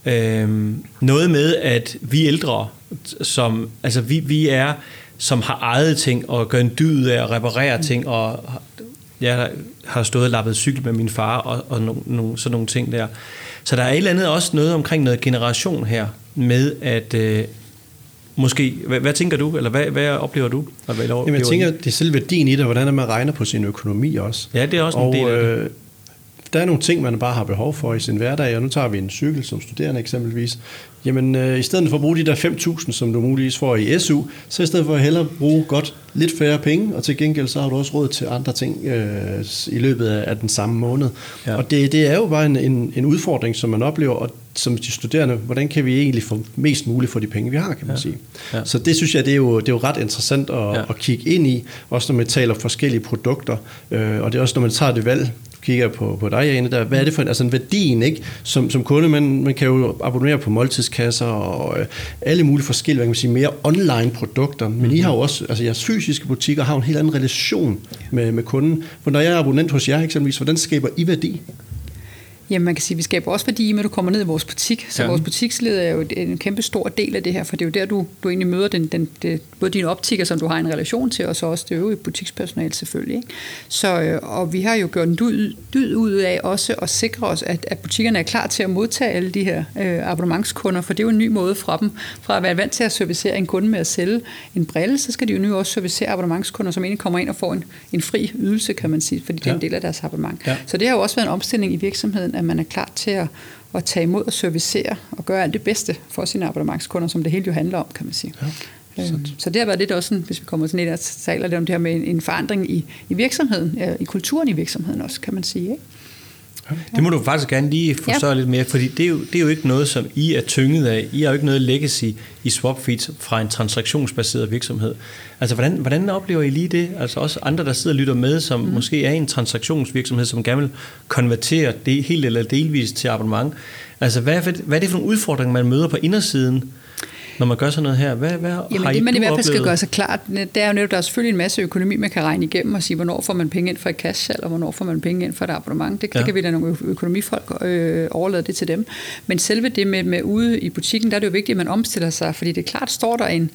Øhm, noget med, at vi ældre, som, altså vi, vi er, som har ejet ting og gør en dyd af at reparere mm. ting, og jeg har stået og lappet cykel med min far og, og no, no, sådan nogle ting der. Så der er et eller andet også noget omkring noget generation her, med at, øh, Måske, hvad, hvad tænker du, eller hvad, hvad oplever du? Hvad oplever Jamen, jeg tænker, det er selv værdien i det, hvordan man regner på sin økonomi også. Ja, det er også og, en del af det. Øh, der er nogle ting, man bare har behov for i sin hverdag, og nu tager vi en cykel som studerende eksempelvis. Jamen, øh, i stedet for at bruge de der 5.000, som du muligvis får i SU, så i stedet for at hellere bruge godt lidt færre penge, og til gengæld så har du også råd til andre ting øh, i løbet af, af den samme måned. Ja. Og det, det er jo bare en, en, en udfordring, som man oplever, og som de studerende, hvordan kan vi egentlig få mest muligt for de penge, vi har, kan man ja. sige. Ja. Så det synes jeg, det er jo, det er jo ret interessant at, ja. at kigge ind i, også når man taler forskellige produkter, øh, og det er også, når man tager det valg, kigger på, på dig, Jane, der, hvad er det for en, altså en værdien, ikke? Som, som kunde, man, man kan jo abonnere på måltidskasser og øh, alle mulige forskellige, hvad kan man sige, mere online produkter, men mm-hmm. I har jo også, altså jeres fysiske butikker har en helt anden relation med, med kunden. For når jeg er abonnent hos jer eksempelvis, hvordan skaber I værdi? Jamen man kan sige, at vi skaber også værdi med, at du kommer ned i vores butik. Så ja. vores butiksled er jo en kæmpe stor del af det her, for det er jo der, du, du egentlig møder den, den, det, både dine optikker, som du har en relation til, og så også det øvrige butikspersonale selvfølgelig. Ikke? Så, øh, og vi har jo gjort en dyd, dyd ud af også at sikre os, at, at butikkerne er klar til at modtage alle de her øh, abonnementskunder, for det er jo en ny måde fra dem. Fra at være vant til at servicere en kunde med at sælge en brille, så skal de jo nu også servicere abonnementskunder, som egentlig kommer ind og får en, en fri ydelse, kan man sige, fordi det er en del af deres abonnement. Ja. Så det har jo også været en omstilling i virksomheden, at man er klar til at, at tage imod og servicere og gøre alt det bedste for sine abonnementskunder, som det hele jo handler om, kan man sige. Ja. Øhm, så det har været lidt også, sådan, hvis vi kommer sådan lidt og taler lidt om det her med en, en forandring i, i virksomheden, i kulturen i virksomheden også, kan man sige. Ikke? Det må du faktisk gerne lige forsørge ja. lidt mere, fordi det er, jo, det er jo ikke noget, som I er tynget af. I har jo ikke noget legacy i SwapFeeds fra en transaktionsbaseret virksomhed. Altså, hvordan, hvordan oplever I lige det? Altså også andre, der sidder og lytter med, som mm. måske er en transaktionsvirksomhed, som gerne vil konvertere det helt eller delvis til abonnement. Altså, hvad, hvad er det for nogle udfordringer, man møder på indersiden? Når man gør sådan noget her? Hvad, hvad Jamen, har det man i hvert fald oplevet? skal gøre sig klart, det er jo netop, der er selvfølgelig en masse økonomi, man kan regne igennem og sige, hvornår får man penge ind for et cashsalg, og hvornår får man penge ind for et abonnement. Det, ja. det kan vi lade nogle økonomifolk øh, overlade det til dem. Men selve det med, med ude i butikken, der er det jo vigtigt, at man omstiller sig, fordi det er klart, står der en,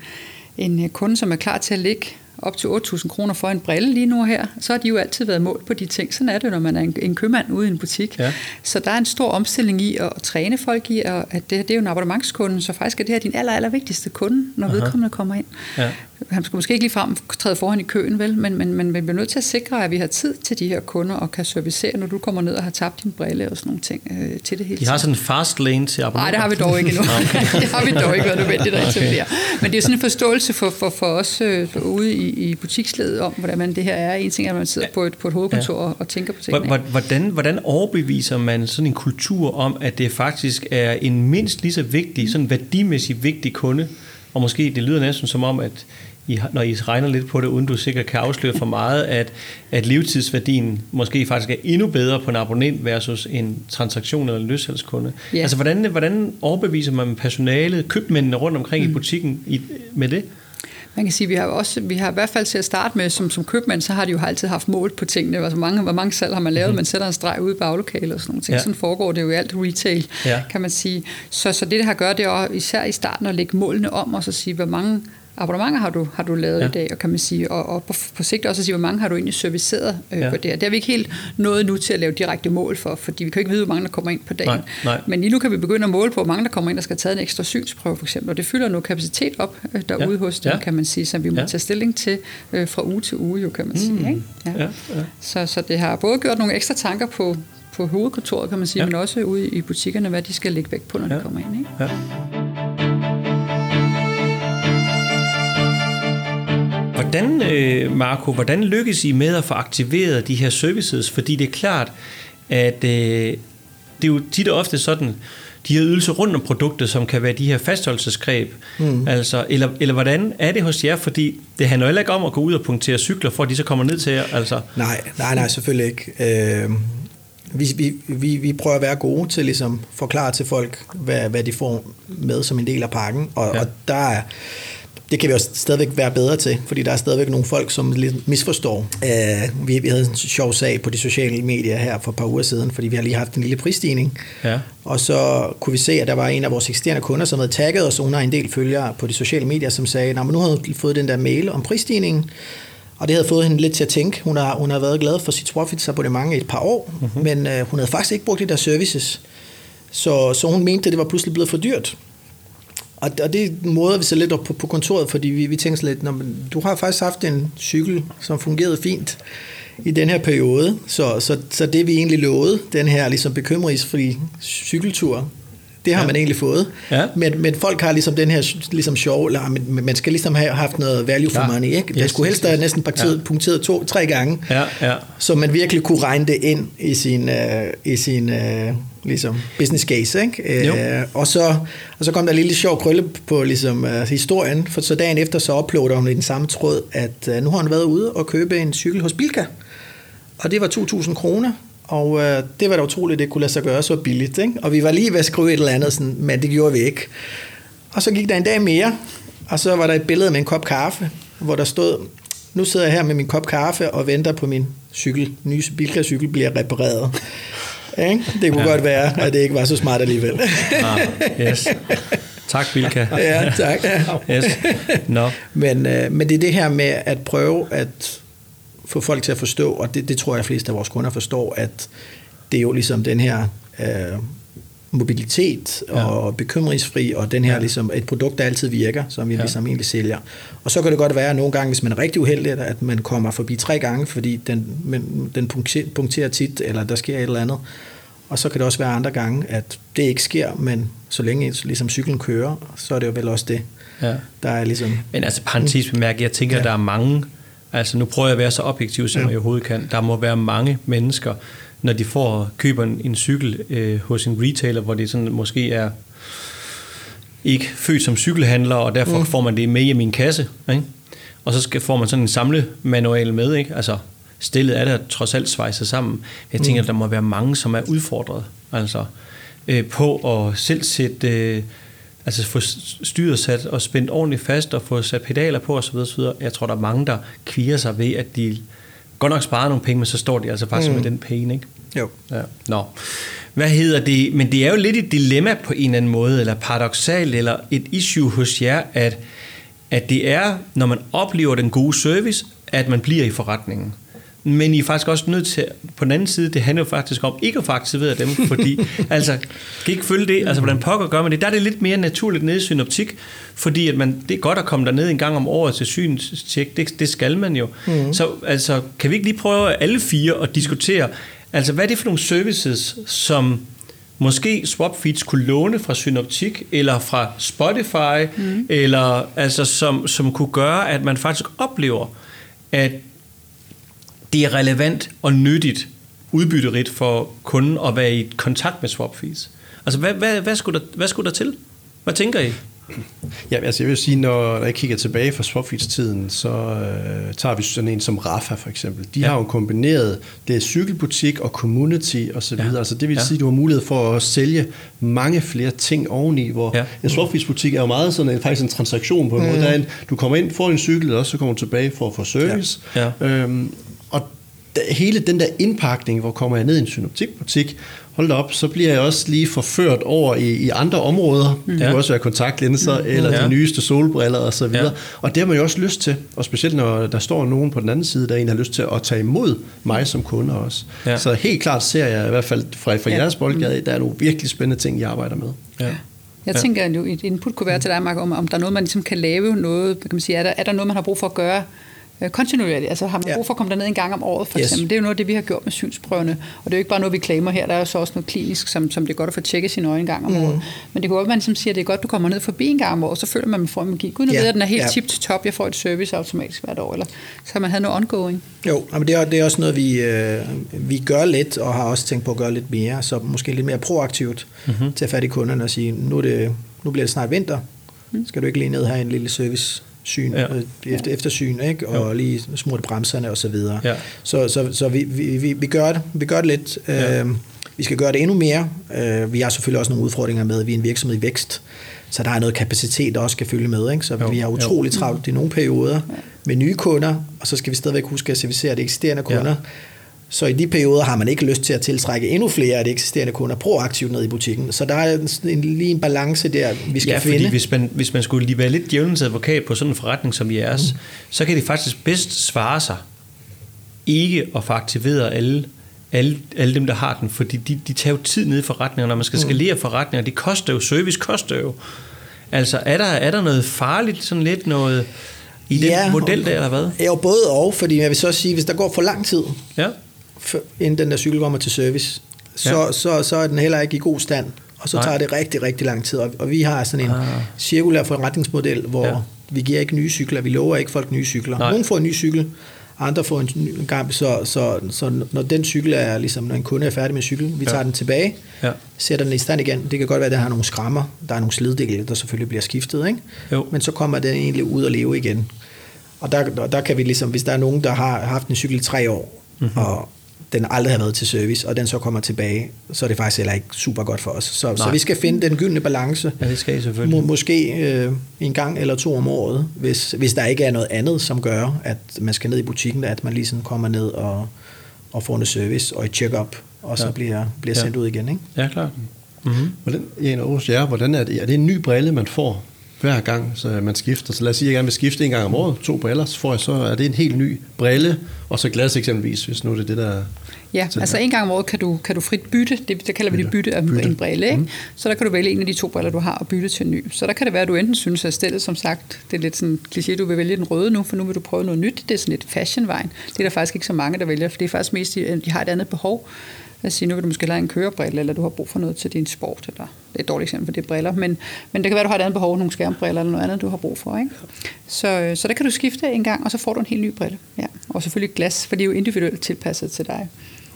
en kunde, som er klar til at ligge op til 8.000 kroner for en brille lige nu her, så har de jo altid været målt på de ting. Sådan er det, når man er en, en købmand ude i en butik. Ja. Så der er en stor omstilling i at, at træne folk i, at det, det er jo en abonnementskunde, så faktisk er det her din aller, aller vigtigste kunde, når Aha. vedkommende kommer ind. Ja han skal måske ikke lige frem træde foran i køen, vel, men, men, men vi bliver nødt til at sikre, at vi har tid til de her kunder og kan servicere, når du kommer ned og har tabt din brille og sådan nogle ting øh, til det hele. De har sådan en fast lane til abonnenter? Nej, det har vi dog ikke endnu. [laughs] [laughs] det har vi dog ikke været nødvendigt at etablere. Okay. Men det er sådan en forståelse for, for, for os øh, ude i, i butiksledet om, hvordan man det her er. En ting er, at man sidder på et, på et hovedkontor ja. og tænker på tingene. Hvordan, hvordan overbeviser man sådan en kultur om, at det faktisk er en mindst lige så vigtig, sådan værdimæssigt vigtig kunde, og måske det lyder næsten som om, at i, når I regner lidt på det, uden du sikkert kan afsløre for meget, at, at levetidsværdien måske faktisk er endnu bedre på en abonnent versus en transaktion eller en løssalgskunde. Yeah. Altså, hvordan, hvordan overbeviser man personalet, købmændene rundt omkring mm. i butikken i, med det? Man kan sige, vi har også, vi har i hvert fald til at starte med, som, som købmand, så har de jo altid haft mål på tingene. Altså, mange, hvor mange salg har man lavet? Mm. Man sætter en streg ud i baglokalet og sådan nogle ting. Ja. Sådan foregår det jo i alt retail, ja. kan man sige. Så, så det, det har gjort, det er især i starten at lægge målene om, og så sige, hvor mange abonnementer har du, har du lavet ja. i dag, og kan man sige, og, og på, på sigt også at sige, hvor mange har du egentlig serviceret øh, ja. på det her. Det har vi ikke helt nået nu til at lave direkte mål for, fordi vi kan ikke vide, hvor mange der kommer ind på dagen. Nej, nej. Men lige nu kan vi begynde at måle på, hvor mange der kommer ind, der skal taget en ekstra synsprøve for eksempel, og det fylder nu kapacitet op øh, derude ja. hos dem, ja. kan man sige, som vi må ja. tage stilling til øh, fra uge til uge, jo, kan man mm. sige. Ikke? Ja. Ja, ja. Så, så det har både gjort nogle ekstra tanker på, på hovedkontoret, kan man sige, ja. men også ude i butikkerne, hvad de skal lægge vægt på, når ja. de kommer ind. Ikke? Ja. Hvordan, øh, Marco, hvordan lykkes I med at få aktiveret de her services? Fordi det er klart, at øh, det er jo tit og ofte sådan, de her ydelser rundt om produktet, som kan være de her fastholdelsesgreb. Mm. Altså, eller, eller hvordan er det hos jer? Fordi det handler heller ikke om at gå ud og punktere cykler, for at de så kommer ned til jer. Altså. Nej, nej, nej, selvfølgelig ikke. Øh, vi, vi, vi, vi prøver at være gode til ligesom forklare til folk, hvad, hvad de får med som en del af pakken. Og, ja. og der er det kan vi også stadigvæk være bedre til, fordi der er stadigvæk nogle folk, som lidt misforstår. Uh, vi, vi havde en sjov sag på de sociale medier her for et par uger siden, fordi vi har lige haft en lille prisstigning. Ja. Og så kunne vi se, at der var en af vores eksisterende kunder, som havde tagget os, og hun har en del følgere på de sociale medier, som sagde, at nu havde hun fået den der mail om prisstigningen, og det havde fået hende lidt til at tænke. Hun har, hun har været glad for sit Swapfits abonnement i et par år, uh-huh. men uh, hun havde faktisk ikke brugt de der services. Så, så hun mente, at det var pludselig blevet for dyrt. Og, og det måder vi så lidt op på, på kontoret, fordi vi, vi tænker lidt, når, du har faktisk haft en cykel, som fungerede fint i den her periode. Så, så, så det vi egentlig lovede, den her ligesom bekymringsfri cykeltur, det har ja. man egentlig fået. Ja. Men, men folk har ligesom den her ligesom sjov, eller, men man skal ligesom have haft noget value for ja. money. Ikke? Yes, skulle helst have næsten ja. punkteret to, tre gange, ja. Ja. så man virkelig kunne regne det ind i sin, uh, i sin uh, ligesom business case. Ikke? Uh, og, så, og så kom der en lille sjov krølle på ligesom, uh, historien, for så dagen efter så uploader hun i den samme tråd, at uh, nu har hun været ude og købe en cykel hos Bilka. Og det var 2.000 kroner, og øh, det var da utroligt, det kunne lade sig gøre så billigt. Ikke? Og vi var lige ved at skrive et eller andet, sådan, men det gjorde vi ikke. Og så gik der en dag mere, og så var der et billede med en kop kaffe, hvor der stod, nu sidder jeg her med min kop kaffe og venter på min cykel, nye Bilka-cykel bliver repareret. Ikke? Det kunne ja. godt være, at det ikke var så smart alligevel. ah, yes. Tak, Bilka. ja, tak. Ja. Yes. No. Men, øh, men det er det her med at prøve at få folk til at forstå, og det, det tror jeg, at fleste af vores kunder forstår, at det er jo ligesom den her øh, mobilitet og ja. bekymringsfri, og den her ja. ligesom et produkt, der altid virker, som vi ja. ligesom egentlig sælger. Og så kan det godt være at nogle gange, hvis man er rigtig uheldig, at man kommer forbi tre gange, fordi den, men, den punkterer tit, eller der sker et eller andet. Og så kan det også være andre gange, at det ikke sker, men så længe ligesom cyklen kører, så er det jo vel også det, ja. der er ligesom... Men altså parentes bemærket, jeg tænker, ja. der er mange Altså nu prøver jeg at være så objektiv, som ja. jeg overhovedet kan. Der må være mange mennesker, når de får køber en, en cykel øh, hos en retailer, hvor det sådan måske er ikke født som cykelhandler, og derfor mm. får man det med i min kasse. Ikke? Og så skal, får man sådan en samlemanual med. Ikke? Altså, stillet er der trods alt svejset sammen. Jeg tænker, mm. at der må være mange, som er udfordret altså, øh, på at selv sætte... Øh, altså få styret sat og spændt ordentligt fast og få sat pedaler på osv. osv. Jeg tror, der er mange, der kviger sig ved, at de godt nok sparer nogle penge, men så står de altså faktisk mm. med den penge, ikke? Jo. Ja. Nå. Hvad hedder det? Men det er jo lidt et dilemma på en eller anden måde, eller paradoxalt, eller et issue hos jer, at, at det er, når man oplever den gode service, at man bliver i forretningen men I er faktisk også nødt til, på den anden side, det handler jo faktisk om ikke at få aktiveret dem, [laughs] fordi, altså, kan ikke følge det, altså hvordan pokker gør man det, der er det lidt mere naturligt nede i synoptik, fordi at man, det er godt at komme derned en gang om året til synstjek, det, det skal man jo. Mm. Så altså, kan vi ikke lige prøve alle fire at diskutere, altså hvad er det for nogle services, som måske Swapfeeds kunne låne fra Synoptik eller fra Spotify, mm. eller altså som, som kunne gøre, at man faktisk oplever, at det er relevant og nyttigt, udbytterigt for kunden at være i kontakt med swapfees. Altså, hvad, hvad, hvad, skulle der, hvad skulle der til? Hvad tænker I? Ja, altså jeg vil sige, når jeg kigger tilbage fra Swapfeeds-tiden, så øh, tager vi sådan en som Rafa for eksempel. De ja. har jo kombineret det cykelbutik og community og så videre. Ja. Altså det vil ja. sige, at du har mulighed for at sælge mange flere ting oveni, hvor ja. en Swapfeeds-butik er jo meget sådan en, faktisk en transaktion på en mm. måde. Der er en, du kommer ind, får en cykel, og så kommer du tilbage for at få service. Ja. Ja. Øhm, hele den der indpakning, hvor kommer jeg ned i en synoptikbutik, hold op, så bliver jeg også lige forført over i, i andre områder. Mm. Det kan også være kontaktlinser, mm. eller ja. de nyeste solbriller og så videre. Ja. Og det har man jo også lyst til, og specielt når der står nogen på den anden side, der en har lyst til at tage imod mig som kunde også. Ja. Så helt klart ser jeg i hvert fald fra, fra ja. jeres boldgade, der er nogle virkelig spændende ting, I arbejder med. Ja. Jeg ja. tænker, at et input kunne være til dig, Mark, om, om der er noget, man ligesom kan lave noget, kan man sige, er der, er der noget, man har brug for at gøre Øh, kontinuerligt. Altså har man brug for at komme derned en gang om året, for eksempel. Yes. Det er jo noget af det, vi har gjort med synsprøverne. Og det er jo ikke bare noget, vi klamer her. Der er jo så også noget klinisk, som, som det er godt at få tjekket sine øjne en gang om mm. året. Men det kunne godt, man ligesom siger, at det er godt, at du kommer ned forbi en gang om året, så føler man, at man får en magi. Gud, nu ja. ved at den er helt ja. tip til top. Jeg får et service automatisk hvert år. Eller så man havde noget ongoing. Jo, men det er, det er også noget, vi, øh, vi gør lidt, og har også tænkt på at gøre lidt mere. Så måske lidt mere proaktivt mm-hmm. til at fat i kunderne og sige, nu, er det, nu bliver det snart vinter. Mm. Skal du ikke lige ned her en lille service syn, ja. øh, efter, eftersyn, ikke? og jo. lige smurte bremserne osv. Så, videre. ja. så, så, så vi, vi, vi, gør det. Vi gør det lidt. Ja. Øh, vi skal gøre det endnu mere. Øh, vi har selvfølgelig også nogle udfordringer med, at vi er en virksomhed i vækst, så der er noget kapacitet, der også skal følge med. Ikke? Så jo. vi har utroligt travlt i nogle perioder med nye kunder, og så skal vi stadigvæk huske at servicere de eksisterende kunder. Ja. Så i de perioder har man ikke lyst til at tiltrække endnu flere af de eksisterende kunder proaktivt ned i butikken. Så der er en, lige en balance der, vi skal ja, finde. fordi hvis man, hvis man skulle lige være lidt djævelens advokat på sådan en forretning som jeres, mm. så kan det faktisk bedst svare sig ikke at få aktiveret alle, alle, alle dem, der har den, fordi de, de tager jo tid ned i forretninger, når man skal mm. skalere forretninger. Det koster jo, service koster jo. Altså er der, er der noget farligt, sådan lidt noget i den ja, model der, eller hvad? Ja, både og, fordi jeg vil så sige, hvis der går for lang tid, ja. Inden den der cykel kommer til service, så, ja. så, så er den heller ikke i god stand, og så Nej. tager det rigtig, rigtig lang tid. Og, og vi har sådan en ah. cirkulær forretningsmodel, hvor ja. vi giver ikke nye cykler, vi lover ikke folk nye cykler. Nej. Nogle får en ny cykel, andre får en, en gang, så, så, så når den cykel er, ligesom når en kunde er færdig med cykel, vi tager ja. den tilbage, ja. sætter den i stand igen. Det kan godt være, at der har nogle skrammer, der er nogle sliddele, der selvfølgelig bliver skiftet, ikke? Jo. men så kommer den egentlig ud og leve igen. Og der, der kan vi ligesom, hvis der er nogen, der har haft en cykel i tre år, mm-hmm. og den aldrig har været til service, og den så kommer tilbage, så er det faktisk heller ikke super godt for os. Så, så vi skal finde den gyldne balance. Ja, det skal I selvfølgelig. Må, måske øh, en gang eller to om året, hvis, hvis der ikke er noget andet, som gør, at man skal ned i butikken, at man lige sådan kommer ned og, og får noget service og et check-up, og så ja. bliver, bliver sendt ja. ud igen. Ikke? Ja, klart. Mm-hmm. Hvordan, Jane Aarhus, ja, hvordan er det? Er det en ny brille, man får hver gang, så man skifter. Så lad os sige, at jeg gerne vil skifte en gang om året, to briller, så får jeg så, er det en helt ny brille, og så glas eksempelvis, hvis nu det er det, der Ja, altså en gang om året kan du, kan du frit bytte, det, det kalder vi det bytte af bytte. en brille, ikke? Mm. så der kan du vælge en af de to briller, du har, og bytte til en ny. Så der kan det være, at du enten synes, at stedet, som sagt, det er lidt sådan kliché, du vil vælge den røde nu, for nu vil du prøve noget nyt. Det er sådan lidt fashionvejen. Det er der faktisk ikke så mange, der vælger, for det er faktisk mest, de, de har et andet behov. Lad os sige, nu vil du måske have en kørebrille, eller du har brug for noget til din sport, eller det er et dårligt eksempel for det er briller, men, men det kan være, du har et andet behov, nogle skærmbriller eller noget andet, du har brug for. Ikke? Så, så der kan du skifte en gang, og så får du en helt ny brille. Ja. Og selvfølgelig glas, for det er jo individuelt tilpasset til dig.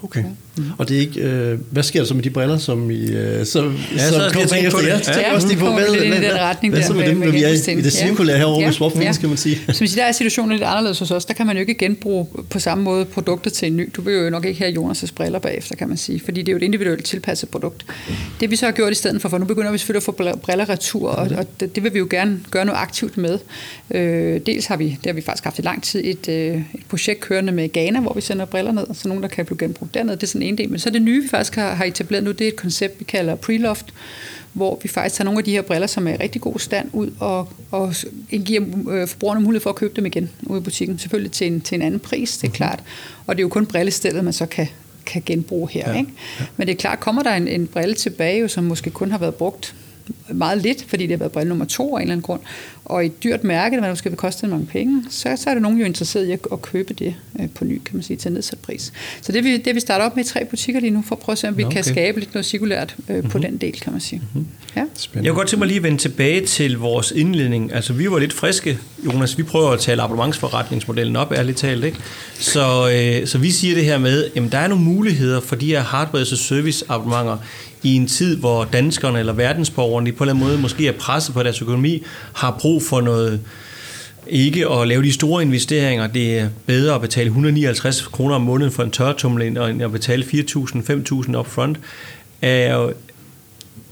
Okay. Mm. Og det er ikke, øh, hvad sker der så med de briller, som I øh, som, ja, som så kommer efter jer? Ja, ja, også de på med, lidt i den retning hvad, så med dem, når vi er i det cirkulære herovre ja. ved Swapfeed, ja. skal man sige? Som siger, der er situationen lidt anderledes hos os. Der kan man jo ikke genbruge på samme måde produkter til en ny. Du vil jo nok ikke have Jonas' briller bagefter, kan man sige, fordi det er jo et individuelt tilpasset produkt. Det vi så har gjort i stedet for, for nu begynder vi selvfølgelig at få briller retur, og, og det, det vil vi jo gerne gøre noget aktivt med. Øh, dels har vi, det har vi faktisk haft i lang tid, et, øh, et projekt kørende med Ghana, hvor vi sender briller ned, så nogen, der kan blive genbrugt dernede. Det er sådan en del men så det nye, vi faktisk har, har etableret nu, det er et koncept, vi kalder Preloft, hvor vi faktisk tager nogle af de her briller, som er i rigtig god stand, ud og, og giver øh, forbrugerne mulighed for at købe dem igen ude i butikken. Selvfølgelig til en, til en anden pris, det er mm-hmm. klart. Og det er jo kun brillestedet, man så kan, kan genbruge her. Ja. Ikke? Men det er klart, kommer der en, en brille tilbage, jo, som måske kun har været brugt meget lidt, fordi det har været brille nummer to af en eller anden grund, og et dyrt mærke, der måske vil koste mange penge, så, så er der nogen jo interesseret i at, at købe det øh, på ny, kan man sige, til nedsat pris. Så det vi, det vi starter op med i tre butikker lige nu, for at prøve at se, om vi okay. kan skabe lidt noget cirkulært øh, mm-hmm. på mhm. den del, kan man sige. Mm-hmm. Ja. Jeg kunne godt tænke mig lige at vende tilbage til vores indledning. Altså, vi var lidt friske, Jonas. Vi prøver at tale abonnementsforretningsmodellen op, ærligt talt. Ikke? Så, øh, så vi siger det her med, at der er nogle muligheder for de her hardware service abonnementer i en tid, hvor danskerne eller verdensborgerne på en eller anden måde måske er presset på deres økonomi, har brug for noget ikke at lave de store investeringer. Det er bedre at betale 159 kroner om måneden for en tørretummel, end at betale 4.000-5.000 up front. Er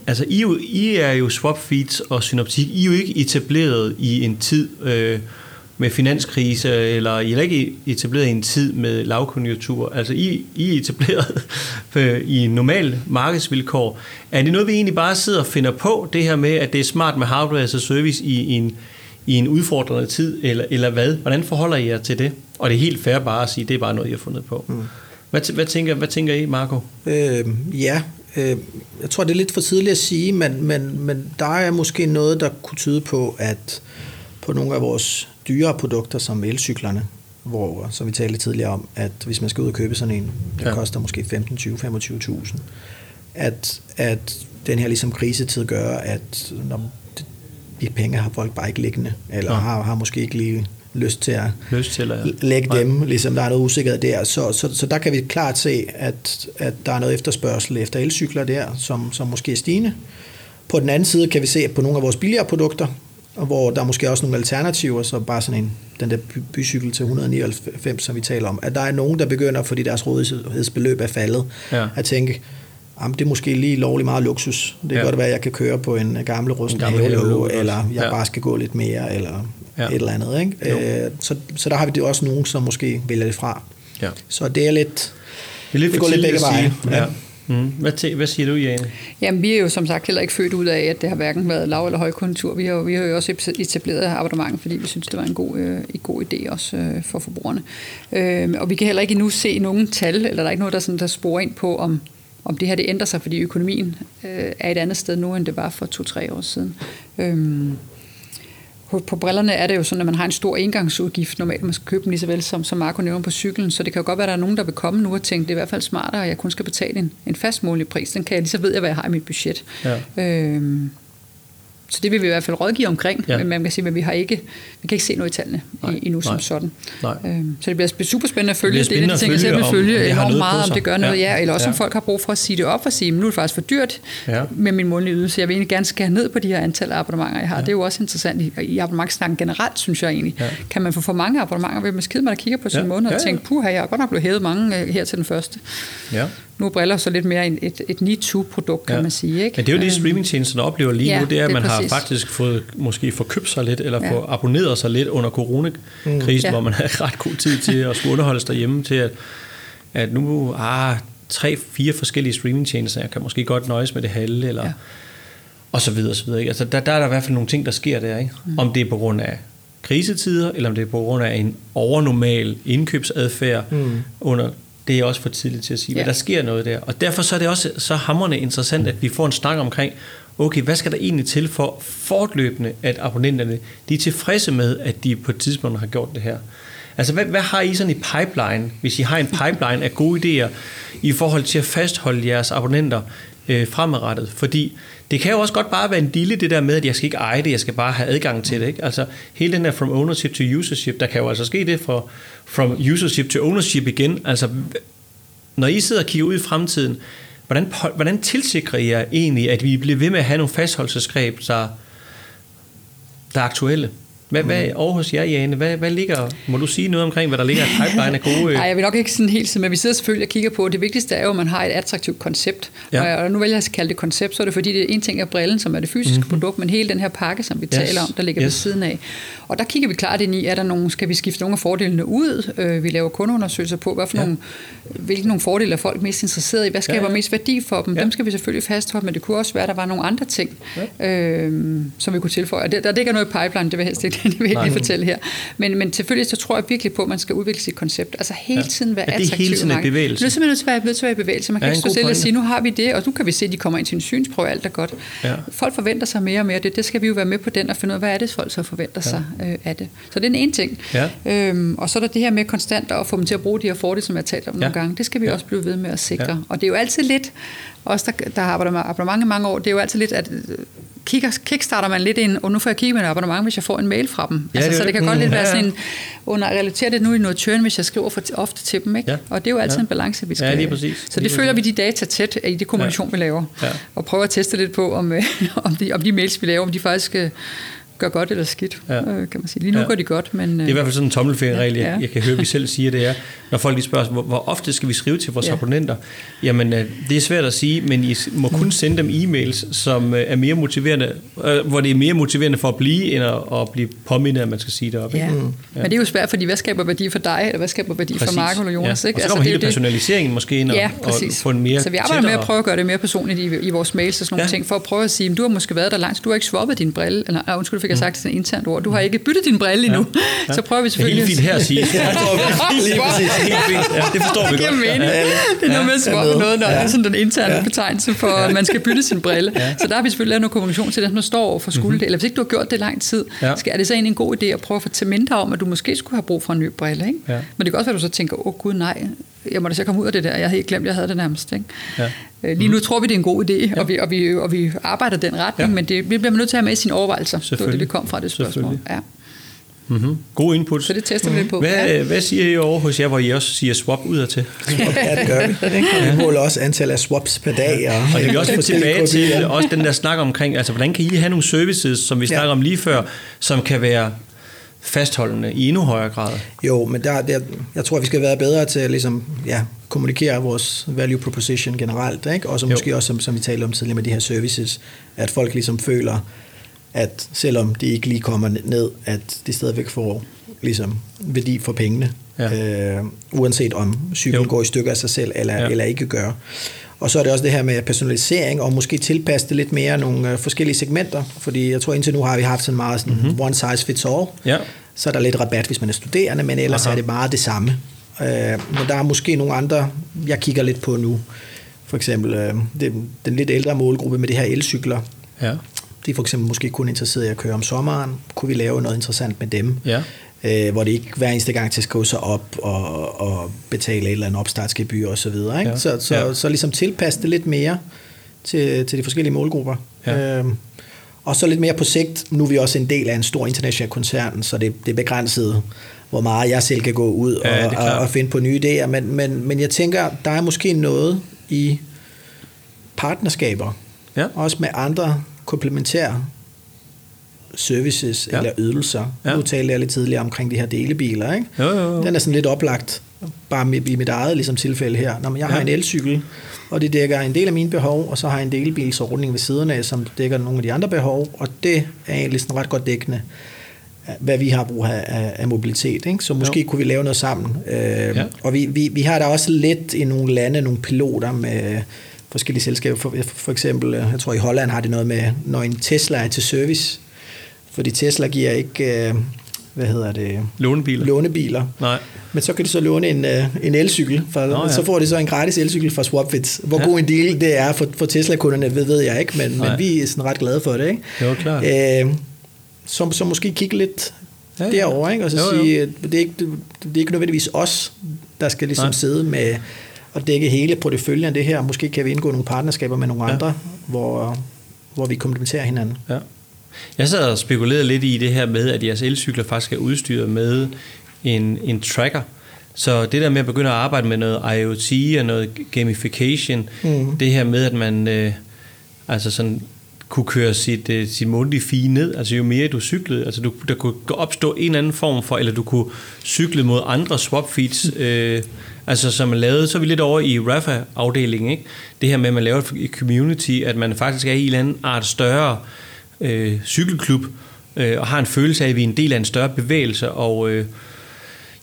altså, I, I er jo swap feeds og Synoptik, I er jo ikke etableret i en tid, øh, med finanskrise, eller I er ikke etableret i en tid med lavkonjunktur. Altså I, I er etableret [laughs] i normal markedsvilkår. Er det noget, vi egentlig bare sidder og finder på, det her med, at det er smart med hardware as a service i en, i en udfordrende tid, eller, eller hvad? Hvordan forholder I jer til det? Og det er helt fair bare at sige, det er bare noget, I har fundet på. Mm. Hvad, hvad, tænker, hvad tænker I, Marco? Øh, ja, øh, jeg tror, det er lidt for tidligt at sige, men, men, men der er måske noget, der kunne tyde på, at på nogle af vores dyre produkter som elcyklerne, hvor, som vi talte tidligere om, at hvis man skal ud og købe sådan en, der ja. koster måske 15, 20, 25.000, at, at den her ligesom krisetid gør, at når de penge har folk bare ikke liggende, eller ja. har, har måske ikke lige lyst til at lyst til at lægge dem, Nej. ligesom der er noget usikkerhed der. Så, så, så der kan vi klart se, at, at der er noget efterspørgsel efter elcykler der, som, som måske er stigende. På den anden side kan vi se, at på nogle af vores billigere produkter, og hvor der er måske også nogle alternativer, så bare sådan en, den der bycykel til 199, som vi taler om, at der er nogen, der begynder, fordi deres rådighedsbeløb er faldet, ja. at tænke, jamen, det er måske lige lovlig meget luksus. Det kan ja. godt være, at jeg kan køre på en gammel rusten havlåge, eller jeg ja. bare skal gå lidt mere, eller ja. et eller andet. Ikke? Øh, så, så der har vi det også nogen, som måske vælger det fra. Ja. Så det er lidt... Det, er lidt det går lidt begge veje. Ja. Mm. Hvad, t- hvad siger du, Jane? Jamen, vi er jo som sagt heller ikke født ud af, at det har hverken været lav- eller højkonjunktur. Vi har, jo, vi har jo også etableret abonnement, fordi vi synes, det var en god, øh, en god idé også øh, for forbrugerne. Øh, og vi kan heller ikke endnu se nogen tal, eller der er ikke noget, der, sådan, der sporer ind på, om, om det her det ændrer sig, fordi økonomien øh, er et andet sted nu, end det var for to-tre år siden. Øh, på brillerne er det jo sådan, at man har en stor engangsudgift normalt, man skal købe dem lige så vel som, som Marco nævner på cyklen, så det kan jo godt være, at der er nogen, der vil komme nu og tænke, det er i hvert fald smartere, at jeg kun skal betale en, en fast månedlig pris. Den kan jeg lige så ved jeg, hvad jeg har i mit budget. Ja. Øhm, så det vil vi i hvert fald rådgive omkring, ja. men man kan sige, at vi har ikke, vi kan ikke se noget i tallene nej, endnu som nej, sådan. Nej. Øhm, så det bliver super spændende at følge. Det, det er det, de ting, jeg selv vil følge enormt meget, om det gør noget, ja, ja eller også ja. om folk har brug for at sige det op og sige, nu er det faktisk for dyrt ja. med min månedlige ydelse. Jeg vil egentlig gerne skære ned på de her antal abonnementer, jeg har. Ja. Det er jo også interessant i, i abonnementsnakken generelt, synes jeg egentlig. Ja. Kan man få for mange abonnementer, vil man skide der kigger på sin ja. måned og tænke, puha, jeg har godt nok blevet hævet mange øh, her til den første. Ja. Nu er briller så lidt mere et, et need-to-produkt, kan ja. man sige. Ikke? Men det er jo det, øhm. streamingtjenesterne oplever lige ja, nu, det er, at man præcis. har faktisk fået, måske forkøbt sig lidt, eller ja. fået abonneret sig lidt under coronakrisen, mm. ja. hvor man havde ret god tid til at skulle underholde sig derhjemme, til at, at nu, ah, tre, fire forskellige streamingtjenester, jeg kan måske godt nøjes med det halve, eller ja. og så videre, og så videre. Ikke? Altså, der, der er der i hvert fald nogle ting, der sker der, ikke? Mm. Om det er på grund af krisetider, eller om det er på grund af en overnormal indkøbsadfærd mm. under det er også for tidligt til at sige, ja. men der sker noget der. Og derfor så er det også så hamrende interessant, at vi får en snak omkring, okay, hvad skal der egentlig til for fortløbende, at abonnenterne de er tilfredse med, at de på et tidspunkt har gjort det her. Altså, hvad, hvad har I sådan i pipeline, hvis I har en pipeline af gode idéer, i forhold til at fastholde jeres abonnenter øh, fremadrettet? Fordi det kan jo også godt bare være en dille, det der med, at jeg skal ikke eje det, jeg skal bare have adgang til det. Ikke? Altså, hele den der from ownership to usership, der kan jo altså ske det fra from usership to ownership igen. Altså, når I sidder og kigger ud i fremtiden, hvordan, hvordan tilsikrer I jer egentlig, at vi bliver ved med at have nogle fastholdelsesgreb, der, der er aktuelle? Hvad, hvad mm. over hos jer, Jane? Hvad, hvad ligger, må du sige noget omkring, hvad der ligger i pipeline af gode... Nej, jeg vil nok ikke sådan helt men vi sidder selvfølgelig og kigger på, det vigtigste er jo, at man har et attraktivt koncept. Ja. Og nu vælger jeg at kalde det koncept, så er det fordi, det er en ting af brillen, som er det fysiske mm-hmm. produkt, men hele den her pakke, som vi yes. taler om, der ligger yes. ved siden af. Og der kigger vi klart ind i, er der nogen, skal vi skifte nogle af fordelene ud? Øh, vi laver kundeundersøgelser på, hvad for ja. nogle, hvilke nogle fordele er folk mest interesseret i? Hvad skaber ja, ja. mest værdi for dem? Ja. Dem skal vi selvfølgelig fastholde, men det kunne også være, at der var nogle andre ting, ja. øh, som vi kunne tilføje. Og der, der ligger noget i pipeline, det vil jeg helst ikke, [laughs] det vil jeg ikke fortælle her. Men, men selvfølgelig så tror jeg virkelig på, at man skal udvikle sit koncept. Altså hele tiden være attraktiv. Det er hele tiden i bevægelse. Nu er simpelthen nødt til at være, nødt til at være i bevægelse. Man kan ja, ikke stå stille og sige, nu har vi det, og nu kan vi se, at de kommer ind til en synsprøve, alt er godt. Ja. Folk forventer sig mere og mere. Det, det skal vi jo være med på den og finde ud af, hvad er det, folk så forventer ja. sig øh, af det. Så det er en ene ting. Ja. Øhm, og så er der det her med konstant at få dem til at bruge de her fordele, som jeg har talt om ja. nogle gange. Det skal vi ja. også blive ved med at sikre. Ja. Og det er jo altid lidt, os der, der har arbejdet med abonnement i mange år, det er jo altid lidt, at kigger, kickstarter man lidt ind, og nu får jeg kigge med et abonnement, hvis jeg får en mail fra dem. Ja, altså, det, så det kan mm, godt lidt ja, være sådan, under relatere det nu i noget turn, hvis jeg skriver for ofte til dem. Ikke? Ja. Og det er jo altid ja. en balance, vi skal ja, lige præcis. Så det følger vi de data tæt i det kommunikation, ja. vi laver. Ja. Og prøver at teste lidt på, om, [laughs] om, de, om de mails, vi laver, om de faktisk øh, gør godt eller skidt, ja. øh, kan man sige. Lige nu ja. går de godt, men... det er i hvert fald sådan en tommelfingerregel, ja. jeg, jeg kan høre, vi selv siger det er. Når folk lige spørger, hvor, hvor ofte skal vi skrive til vores ja. abonnenter? Jamen, øh, det er svært at sige, men I må kun mm. sende dem e-mails, som øh, er mere motiverende, øh, hvor det er mere motiverende for at blive, end at, at blive påmindet, at man skal sige det op. Ja. Ikke? Mm. Ja. Men det er jo svært, fordi hvad skaber værdi for dig, eller hvad skaber værdi præcis. for Marco eller Jonas? Ja. Ikke? Og så kommer altså, hele personaliseringen måske ind og, ja, og få en mere Så vi arbejder med at prøve at gøre det mere personligt i, i vores mails og sådan nogle ja. ting, for at prøve at sige, du har måske været der langt, du har ikke swappet din brille, eller undskyld, fik jeg mm. sagt sådan internt ord, du har ikke byttet din brille endnu, ja. Ja. så prøver vi selvfølgelig... Det er helt fint her at sige. [laughs] Ja, det forstår vi godt. Mening. Ja. Det er noget med at swappe noget, når ja. det er sådan den interne ja. betegnelse for, at man skal bytte sin brille. Ja. Så der har vi selvfølgelig lavet noget kommunikation til dem, der står over for skulde. Mm-hmm. Eller hvis ikke du har gjort det lang tid, ja. skal, er det så egentlig en god idé at prøve at til mindre om, at du måske skulle have brug for en ny brille. Ikke? Ja. Men det kan også være, at du så tænker, åh oh, gud nej, jeg må da så komme ud af det der. Jeg havde ikke glemt, jeg havde det nærmest. Ikke? Ja. Øh, lige nu mm. tror vi, det er en god idé, ja. og, vi, og, vi, og vi arbejder den retning, ja. men det, vi bliver nødt til at have med i sine overvejelser. Det var det, vi kom fra det spørgsmål. Ja. Mm-hmm. God input. Så det tester mm-hmm. vi på. Hvad, ja. hvad siger I over hos jer, hvor I også siger swap ud til? [laughs] ja, det gør vi. Vi måler også antal af swaps per dag. Og, og kan vi også få tilbage til også den der snak omkring, altså hvordan kan I have nogle services, som vi snakker ja. om lige før, som kan være fastholdende i endnu højere grad? Jo, men der, der, jeg tror, vi skal være bedre til ligesom, ja, kommunikere vores value proposition generelt, ikke? og så måske jo. også, som, som vi talte om tidligere med de her services, at folk ligesom føler, at selvom de ikke lige kommer ned, at de stadigvæk får ligesom værdi for pengene, ja. øh, uanset om cyklen jo. går i stykker af sig selv, eller, ja. eller ikke gør. Og så er det også det her med personalisering, og måske tilpasse det lidt mere nogle øh, forskellige segmenter, fordi jeg tror indtil nu har vi haft sådan meget sådan mm-hmm. one size fits all. Ja. Så er der lidt rabat, hvis man er studerende, men ellers Aha. er det meget det samme. Øh, men der er måske nogle andre, jeg kigger lidt på nu. For eksempel øh, den, den lidt ældre målgruppe med de her elcykler. Ja de er for eksempel måske kun interesseret i at køre om sommeren. Kunne vi lave noget interessant med dem? Ja. Øh, hvor det ikke hver eneste gang til at skrive sig op og, og betale et eller andet opstartsgebyr og så videre. Ikke? Ja. Så, så, ja. så ligesom tilpasse det lidt mere til, til de forskellige målgrupper. Ja. Øhm, og så lidt mere på sigt, nu er vi også en del af en stor international koncern, så det, det er begrænset, hvor meget jeg selv kan gå ud og, ja, og, og finde på nye idéer. Men, men, men jeg tænker, der er måske noget i partnerskaber, ja. også med andre komplementære services ja. eller ydelser. Ja. Nu talte jeg lidt tidligere omkring de her delebiler. Ikke? Jo, jo, jo. Den er sådan lidt oplagt, bare i mit eget ligesom, tilfælde her. Når jeg har ja. en elcykel, og det dækker en del af mine behov, og så har jeg en delebilsordning ved siden af, som dækker nogle af de andre behov, og det er egentlig sådan ret godt dækkende hvad vi har brug af, af, af mobilitet. Ikke? Så måske jo. kunne vi lave noget sammen. Øh, ja. Og vi, vi, vi har da også lidt i nogle lande, nogle piloter med forskellige selskaber. For, for eksempel, øh, jeg tror i Holland har det noget med, når en Tesla er til service, fordi Tesla giver ikke, øh, hvad hedder det? Lånebiler. Lånebiler. Nej. Men så kan de så låne en, øh, en elcykel, for, Nå, ja. så får de så en gratis elcykel fra Swapfit. Hvor ja. god en deal det er for, for Tesla-kunderne, ved, ved jeg ikke, men, men vi er sådan ret glade for det. Ikke? Jo, klart. Øh, så, så måske kigge lidt ja, ja. derover ikke? og så jo, jo. sige, det er, ikke, det, er ikke nødvendigvis os, der skal ligesom Nej. sidde med at dække hele porteføljen af det her. Måske kan vi indgå nogle partnerskaber med nogle ja. andre, hvor, hvor vi komplementerer hinanden. Ja. Jeg sad og spekulerede lidt i det her med, at jeres elcykler faktisk er udstyret med en, en tracker. Så det der med at begynde at arbejde med noget IoT og noget gamification, mm. det her med, at man øh, altså sådan kunne køre sit, øh, sit månedlige fie ned, altså jo mere du cyklede, altså du, der kunne opstå en eller anden form for, eller du kunne cykle mod andre swap feeds, øh, altså som man lavede, så er vi lidt over i Rafa-afdelingen, ikke? Det her med, at man laver et community, at man faktisk er i en eller anden art større øh, cykelklub, øh, og har en følelse af, at vi er en del af en større bevægelse, og øh,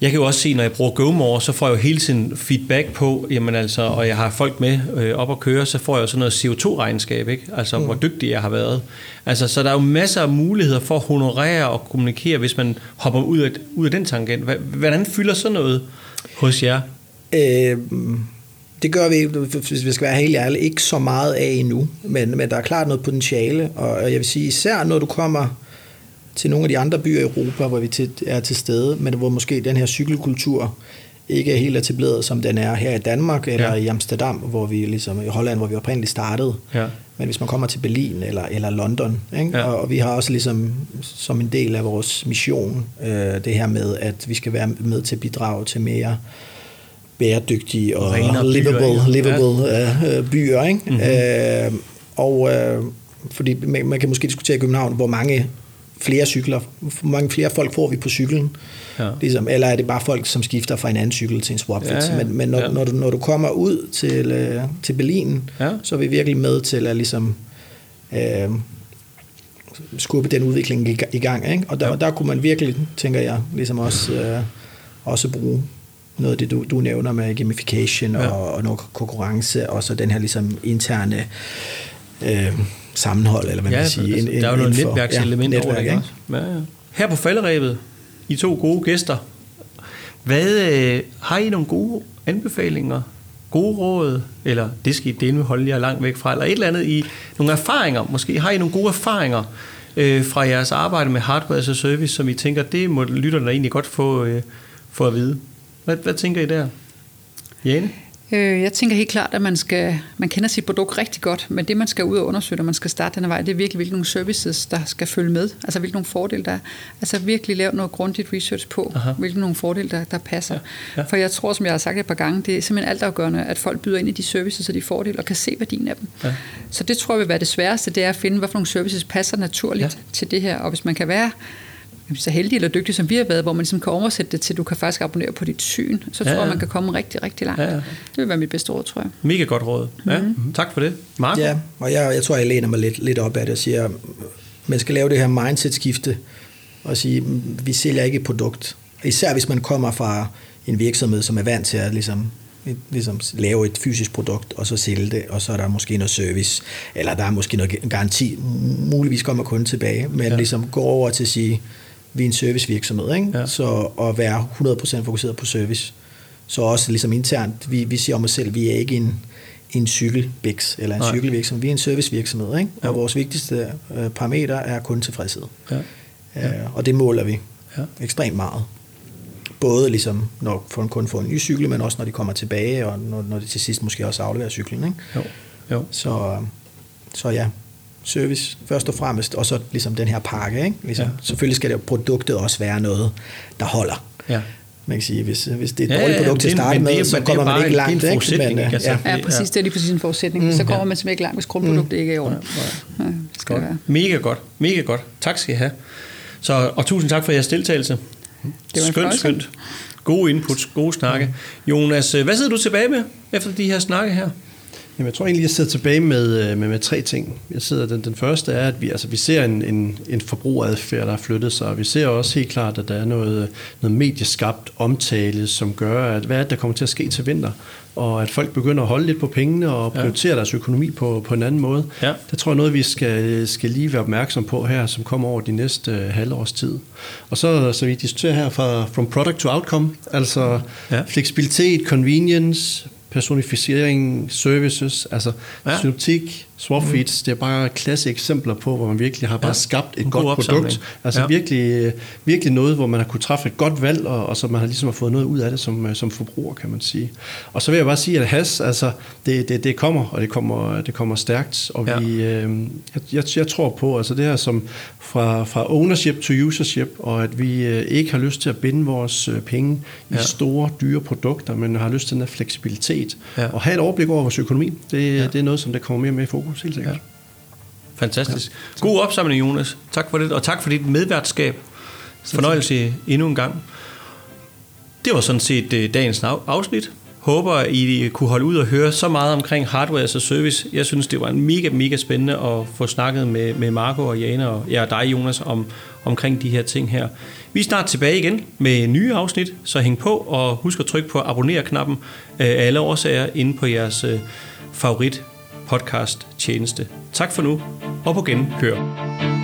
jeg kan jo også se, når jeg bruger GoMore, så får jeg jo hele tiden feedback på, jamen altså, og jeg har folk med øh, op at køre, så får jeg jo sådan noget CO2-regnskab, ikke? Altså, mm. hvor dygtig jeg har været. Altså, så der er jo masser af muligheder for at honorere og kommunikere, hvis man hopper ud af, ud af den tangent. Hvordan fylder sådan noget hos jer? Øh, det gør vi, hvis vi skal være helt ærlige, ikke så meget af endnu, men, men der er klart noget potentiale, og jeg vil sige, især når du kommer til nogle af de andre byer i Europa, hvor vi til, er til stede, men hvor måske den her cykelkultur ikke er helt etableret, som den er her i Danmark, eller ja. i Amsterdam, hvor vi ligesom i Holland, hvor vi oprindeligt startede. Ja. Men hvis man kommer til Berlin eller, eller London, ikke? Ja. Og, og vi har også ligesom som en del af vores mission, øh, det her med, at vi skal være med til at bidrage til mere bæredygtige og Renere livable, byer, livable ja. øh, byer. Ikke? Mm-hmm. Øh, og øh, fordi man, man kan måske diskutere i København, hvor mange flere cykler, hvor mange flere folk får vi på cyklen, ja. ligesom, eller er det bare folk, som skifter fra en anden cykel til en swap ja, ja. Men, men når, ja. når, du, når du kommer ud til, øh, til Berlin, ja. så er vi virkelig med til at ligesom, øh, skubbe den udvikling i, i gang. Ikke? Og der, ja. der kunne man virkelig, tænker jeg, ligesom også, øh, også bruge noget af det, du, du nævner med gamification ja. og, og noget konkurrence, og så den her ligesom interne øh, sammenhold, eller hvad ja, man sige. Altså, en, der er jo noget netværkselement ja, netværk, over det, ikke? Ja, ja. Her på falderæbet, I to gode gæster, hvad, øh, har I nogle gode anbefalinger, gode råd, eller det skal I dele holde jer langt væk fra, eller et eller andet i nogle erfaringer, måske har I nogle gode erfaringer øh, fra jeres arbejde med hardware as a service, som I tænker, det må lytterne egentlig godt få, øh, få at vide. Hvad, hvad tænker I der? Jane? Øh, jeg tænker helt klart, at man, skal, man kender sit produkt rigtig godt, men det man skal ud og undersøge, når man skal starte den her vej, det er virkelig, hvilke nogle services, der skal følge med. Altså hvilke nogle fordele der er. Altså virkelig lave noget grundigt research på, Aha. hvilke nogle fordele, der, der passer. Ja. Ja. For jeg tror, som jeg har sagt et par gange, det er simpelthen altafgørende, at folk byder ind i de services og de fordele, og kan se værdien af dem. Ja. Så det tror jeg vil være det sværeste, det er at finde, for nogle services passer naturligt ja. til det her. Og hvis man kan være så heldig eller dygtig, som vi har været, hvor man ligesom kan oversætte det til, at du kan faktisk abonnere på dit syn, så ja, tror jeg, man kan komme rigtig, rigtig langt. Ja, ja. Det vil være mit bedste råd, tror jeg. Mega godt råd. Ja, mm-hmm. Tak for det. Marco? Ja, og jeg, jeg tror, jeg læner mig lidt, lidt op af det og siger, man skal lave det her mindset-skifte og sige, vi sælger ikke et produkt. Især hvis man kommer fra en virksomhed, som er vant til at ligesom ligesom lave et fysisk produkt, og så sælge det, og så er der måske noget service, eller der er måske noget garanti, muligvis kommer kunden tilbage, men ja. ligesom gå over til at sige, vi er en servicevirksomhed, ikke? Ja. så at være 100% fokuseret på service. Så også ligesom internt, vi, vi siger om os selv, vi er ikke en, en cykelbiks eller en Nej. cykelvirksomhed. Vi er en servicevirksomhed, ikke? og vores vigtigste øh, parameter er kun tilfredshed. Ja. Ja. Øh, og det måler vi ja. ekstremt meget. Både ligesom, når en kunde får en ny cykel, men også når de kommer tilbage, og når, når de til sidst måske også afleverer cyklen. Ikke? Jo. Jo. Så, så ja, service først og fremmest, og så ligesom den her pakke. Ikke? Ligesom, ja. Selvfølgelig skal det produktet også være noget, der holder. Ja. Man kan sige, hvis, hvis det er et ja, dårligt produkt ja, til at starte med, så kommer man ikke langt. Ikke? Men, altså, ja. ja, præcis. Det er lige præcis en forudsætning. Mm, så kommer ja. man simpelthen ikke langt, hvis grundproduktet mm. ikke er i orden. Ja, ja. Skal godt. Det være. Mega godt. Mega godt. Tak skal I have. Så, og tusind tak for jeres deltagelse. Det var skønt, skønt. Gode inputs, gode snakke. Jonas, hvad sidder du tilbage med efter de her snakke her? Jamen, jeg tror egentlig, jeg sidder tilbage med, øh, med, med tre ting. Jeg sidder, den, den første er, at vi, altså, vi ser en, en, en forbrugeradfærd, der har flyttet sig, og vi ser også helt klart, at der er noget, noget medieskabt omtale, som gør, at hvad er det, der kommer til at ske til vinter, og at folk begynder at holde lidt på pengene og prioritere ja. deres økonomi på, på en anden måde. Ja. Det tror jeg er noget, vi skal, skal lige være opmærksom på her, som kommer over de næste uh, halvårs tid. Og så, så vi diskuterer her fra from product to outcome, altså ja. fleksibilitet, convenience, personificering, services, altså ja. synoptik, Swapfeeds, mm. det er bare klasse eksempler på, hvor man virkelig har bare ja. skabt et godt produkt. Altså ja. virkelig, virkelig noget, hvor man har kunne træffe et godt valg, og, og så man har ligesom har fået noget ud af det som, som forbruger, kan man sige. Og så vil jeg bare sige, at has, altså, det, det, det kommer, og det kommer, det kommer stærkt, og ja. vi, øh, jeg, jeg tror på, altså det her som fra, fra ownership to usership, og at vi øh, ikke har lyst til at binde vores øh, penge ja. i store, dyre produkter, men har lyst til den her fleksibilitet, ja. og have et overblik over vores økonomi. Det, ja. det er noget, som der kommer mere med i fokus fokus, helt sikkert. Ja. Fantastisk. Ja. God opsamling, Jonas. Tak for det, og tak for dit medværtskab. Fornøjelse endnu en gang. Det var sådan set øh, dagens afsnit. Håber, I kunne holde ud og høre så meget omkring hardware a service. Jeg synes, det var en mega, mega spændende at få snakket med, med Marco og Jana og ja, dig, Jonas, om, omkring de her ting her. Vi er snart tilbage igen med nye afsnit, så hæng på og husk at trykke på abonner-knappen af alle årsager inde på jeres øh, favorit podcast tjeneste. Tak for nu, og på genkør.